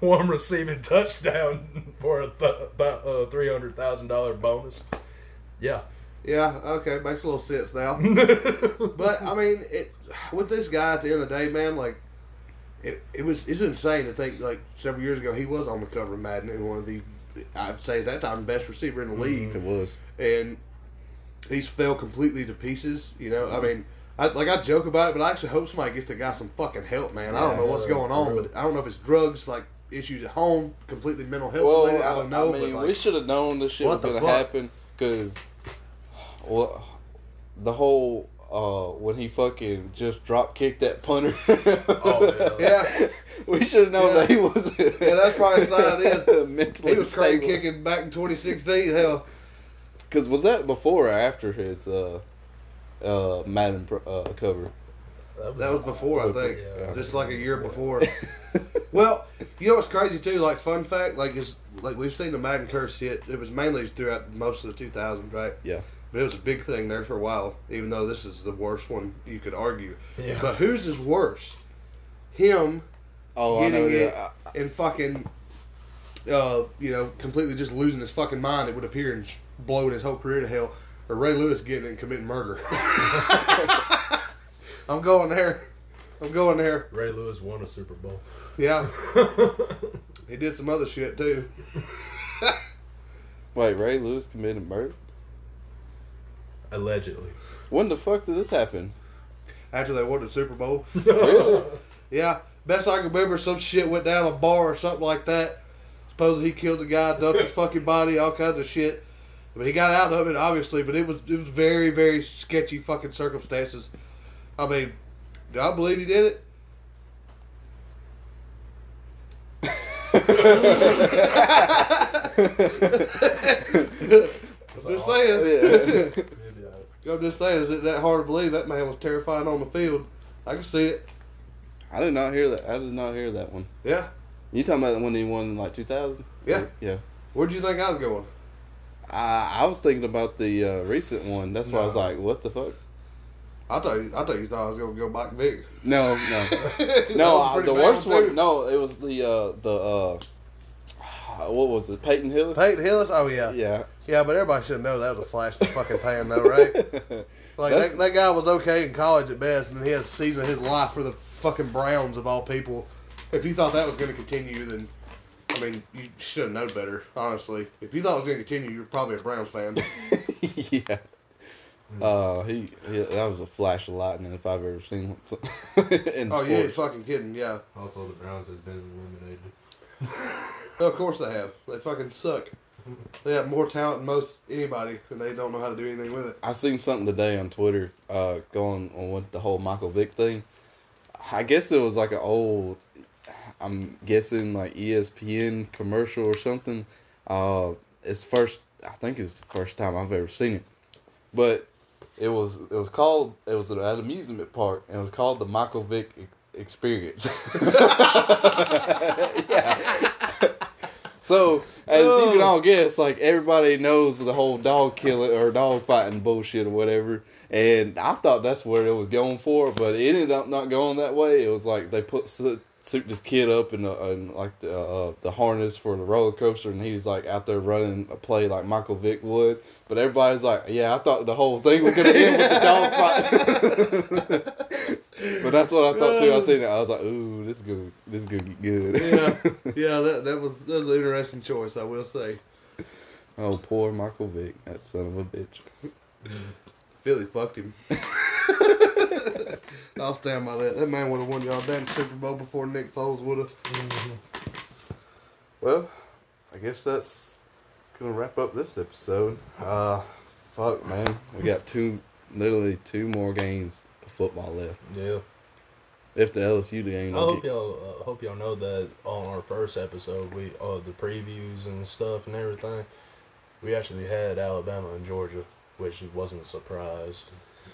one receiving touchdown for a th- about a three hundred thousand dollar bonus. Yeah, Yeah. Okay. Makes a little sense now. But I mean, it. with this guy at the end of the day, man, like it, it was it's insane to think like several years ago he was on the cover of Madden and one of the I'd say at that time best receiver in the mm-hmm. league, It was. and he's fell completely to pieces. You know, I mean. I, like I joke about it, but I actually hope somebody gets the guy some fucking help, man. I don't know what's yeah, going on, for but I don't know if it's drugs, like issues at home, completely mental health Well, related. I don't know. I mean, but like, we should have known this shit was gonna fuck? happen because, well, the whole uh when he fucking just drop kicked that punter. Oh, yeah, we should have known Yeah. that he was. Yeah, that's probably a sign it is. mentally he was stable. kicking back in 2016. Hell, Cause was that before or after his uh uh Madden uh, cover? that was before, I think, Yeah. just like a year before. Well, you know what's crazy too? Like fun fact, like is like we've seen the Madden curse hit. It was mainly throughout most of the 2000s, right? Yeah. But it was a big thing there for a while. Even though this is the worst one, you could argue. Yeah. But whose is worse? Him Oh, I know. getting it Yeah. and fucking, uh, you know, completely just losing his fucking mind. It would appear and blowing his whole career to hell. Or Ray Lewis getting it and committing murder. I'm going there. I'm going there. Ray Lewis won a Super Bowl. Yeah, he did some other shit too. Wait, Ray Lewis committed murder? Allegedly. When the fuck did this happen? After they won the Super Bowl. Really? Yeah, best I can remember, some shit went down a bar or something like that. Supposedly he killed a guy, dumped his fucking body, all kinds of shit. But he got out of it, obviously. But it was it was very very sketchy fucking circumstances. I mean, do I believe he did it? I'm just saying. I- I'm just saying, is it that hard to believe that man was terrifying on the field? I can see it. I did not hear that. I did not hear that one. Yeah. You talking about when he won in like 2000? Yeah. Yeah. Where'd you think I was going? I I was thinking about the uh, recent one. That's why I was like, what the fuck? I thought you, I thought you thought I was gonna go back Vic. No, no. No, uh, the worst too. one. No, it was the uh, the uh, what was it? Peyton Hillis. Peyton Hillis. Oh yeah. Yeah. Yeah, but everybody should know that was a flash in the fucking pan, though, right? Like that, that guy was okay in college at best, and then he had a season of his life for the fucking Browns of all people. If you thought that was going to continue, then I mean, you should have known better. Honestly, if you thought it was going to continue, you're probably a Browns fan. yeah. Uh, he, he that was a flash of lightning if I've ever seen one. in oh, sports. yeah, you're fucking kidding. Yeah, Also, the Browns has been eliminated. of course they have. They fucking suck. They have more talent than most anybody, and they don't know how to do anything with it. I seen something today on Twitter, uh, going on with the whole Michael Vick thing. I guess it was like an old, I'm guessing like ESPN commercial or something. Uh, it's first, I think it's the first time I've ever seen it, but it was it was called it was at an amusement park and it was called the Michael Vick Experience. yeah. So as you can all guess, like everybody knows the whole dog killing or dog fighting bullshit or whatever, and I thought that's where it was going for, but it ended up not going that way. It was like they put suit, this kid up in, the, in like the uh, the harness for the roller coaster, and he's like out there running a play like Michael Vick would. But everybody's like, "Yeah, I thought the whole thing was gonna end with the dog fight." but that's what I thought too. I seen it. I was like, "Ooh, this is good. This is gonna get good." Yeah, yeah, that that was that was an interesting choice, I will say. Oh, poor Michael Vick, that son of a bitch. Philly fucked him. I'll stand by that. That man would have won y'all damn Super Bowl before Nick Foles would have. Well, I guess that's gonna wrap up this episode. Uh, fuck, man, we got two, literally two more games of football left. Yeah. If the LSU game, I hope get- y'all uh, hope y'all know that on our first episode, we uh the previews and stuff and everything, we actually had Alabama and Georgia, which wasn't a surprise.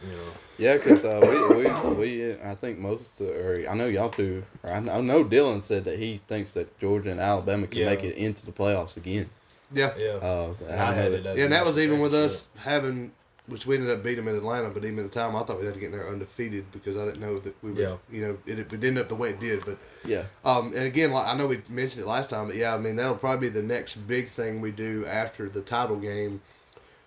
You know, yeah, because uh, we, we, we, I think most, or I know y'all two, or I know, I know Dylan said that he thinks that Georgia and Alabama can Yeah. make it into the playoffs again. Yeah. yeah. Uh, so I I had that- it Yeah, and that was even with championship. us having, which we ended up beating them in Atlanta, but even at the time I thought we had to get in there undefeated because I didn't know that we would, Yeah. you know, it, it ended up the way it did. But yeah, Um, and again, like I know we mentioned it last time, but yeah, I mean that'll probably be the next big thing we do after the title game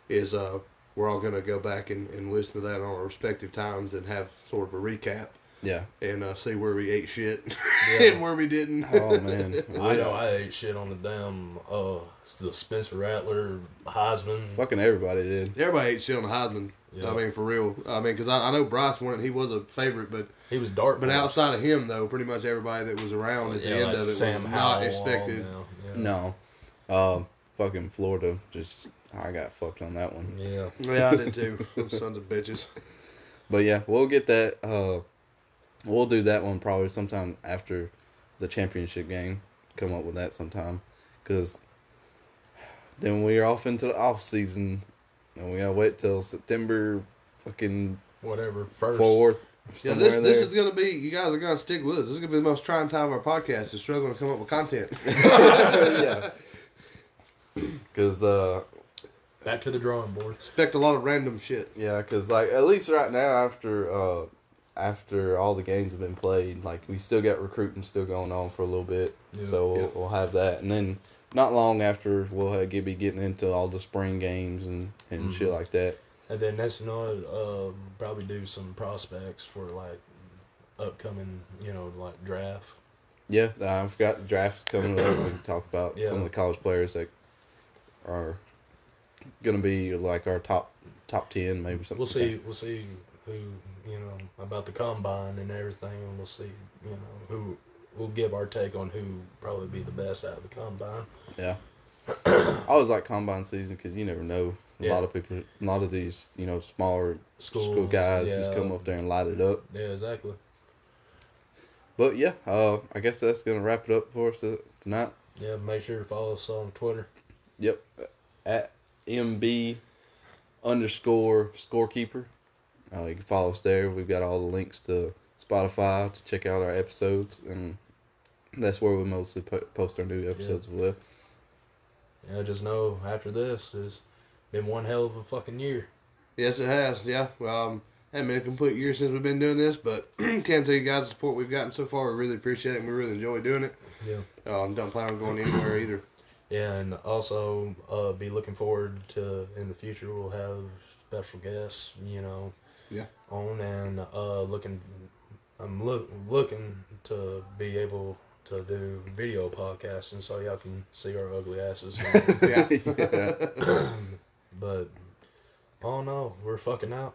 is uh we're all gonna go back and, and listen to that on our respective times and have sort of a recap Yeah. and uh, see where we ate shit Yeah. and where we didn't. Oh man. I know I ate shit on the damn uh the Spencer Rattler Heisman. Fucking everybody did. Everybody ate shit on the Heisman. Yeah. I mean, for real. I mean, because I, I know Bryce won it. He was a favorite, but He was dark. but horse. outside of him, though, pretty much everybody that was around at the end like of it Sam was Howell, not expected. yeah. No. Um, fucking Florida. Just I got fucked on that one. Yeah. Yeah, I did too. Those sons of bitches. But yeah, we'll get that. Uh, we'll do that one probably sometime after the championship game. Come up with that sometime, because then we're off into the off season, and we gotta wait till September fucking Whatever. First. fourth. Yeah, this this is gonna be. You guys are gonna stick with us. This is gonna be the most trying time of our podcast. Is struggling to come up with content. yeah. Because uh, Back to the drawing board. Expect a lot of random shit. Yeah, because like at least right now after uh after all the games have been played, like we still got recruiting still going on for a little bit, Yeah. so we'll, Yeah. we'll have that, and then not long after we'll have, be getting into all the spring games and and shit Mhm. like that. And then next you know, um, probably do some prospects for like upcoming, you know, like draft. Yeah, I forgot the draft's coming up. We can talk about some of the college players that are gonna be like our top top ten, maybe something. We'll like see. We'll see who you know about the combine and everything, and we'll see you know who we'll give our take on who probably be the best out of the combine. Yeah, I always like combine season because you never know. A Yeah. lot of people, a lot of these, you know, smaller school, guys just come up there and light it up. Yeah, exactly. But yeah, uh, I guess that's gonna wrap it up for us uh, tonight. Yeah, make sure to follow us on Twitter. Yep, at mb underscore scorekeeper. Uh, you can follow us there. We've got all the links to Spotify to check out our episodes, and that's where we mostly po- post our new episodes with. Yeah, just know after this, it's been one hell of a fucking year. Yes, it has. Yeah. Well, um, hasn't been a complete year since we've been doing this, but can't tell you guys the support we've gotten so far. We really appreciate it. and We really enjoy doing it. Yeah. Um, don't plan on going anywhere either. Yeah, and also uh, be looking forward to in the future we'll have special guests, you know, Yeah. on and uh, looking. I'm look looking to be able to do video podcasting so y'all can see our ugly asses. Yeah. yeah. but oh no, we're fucking out.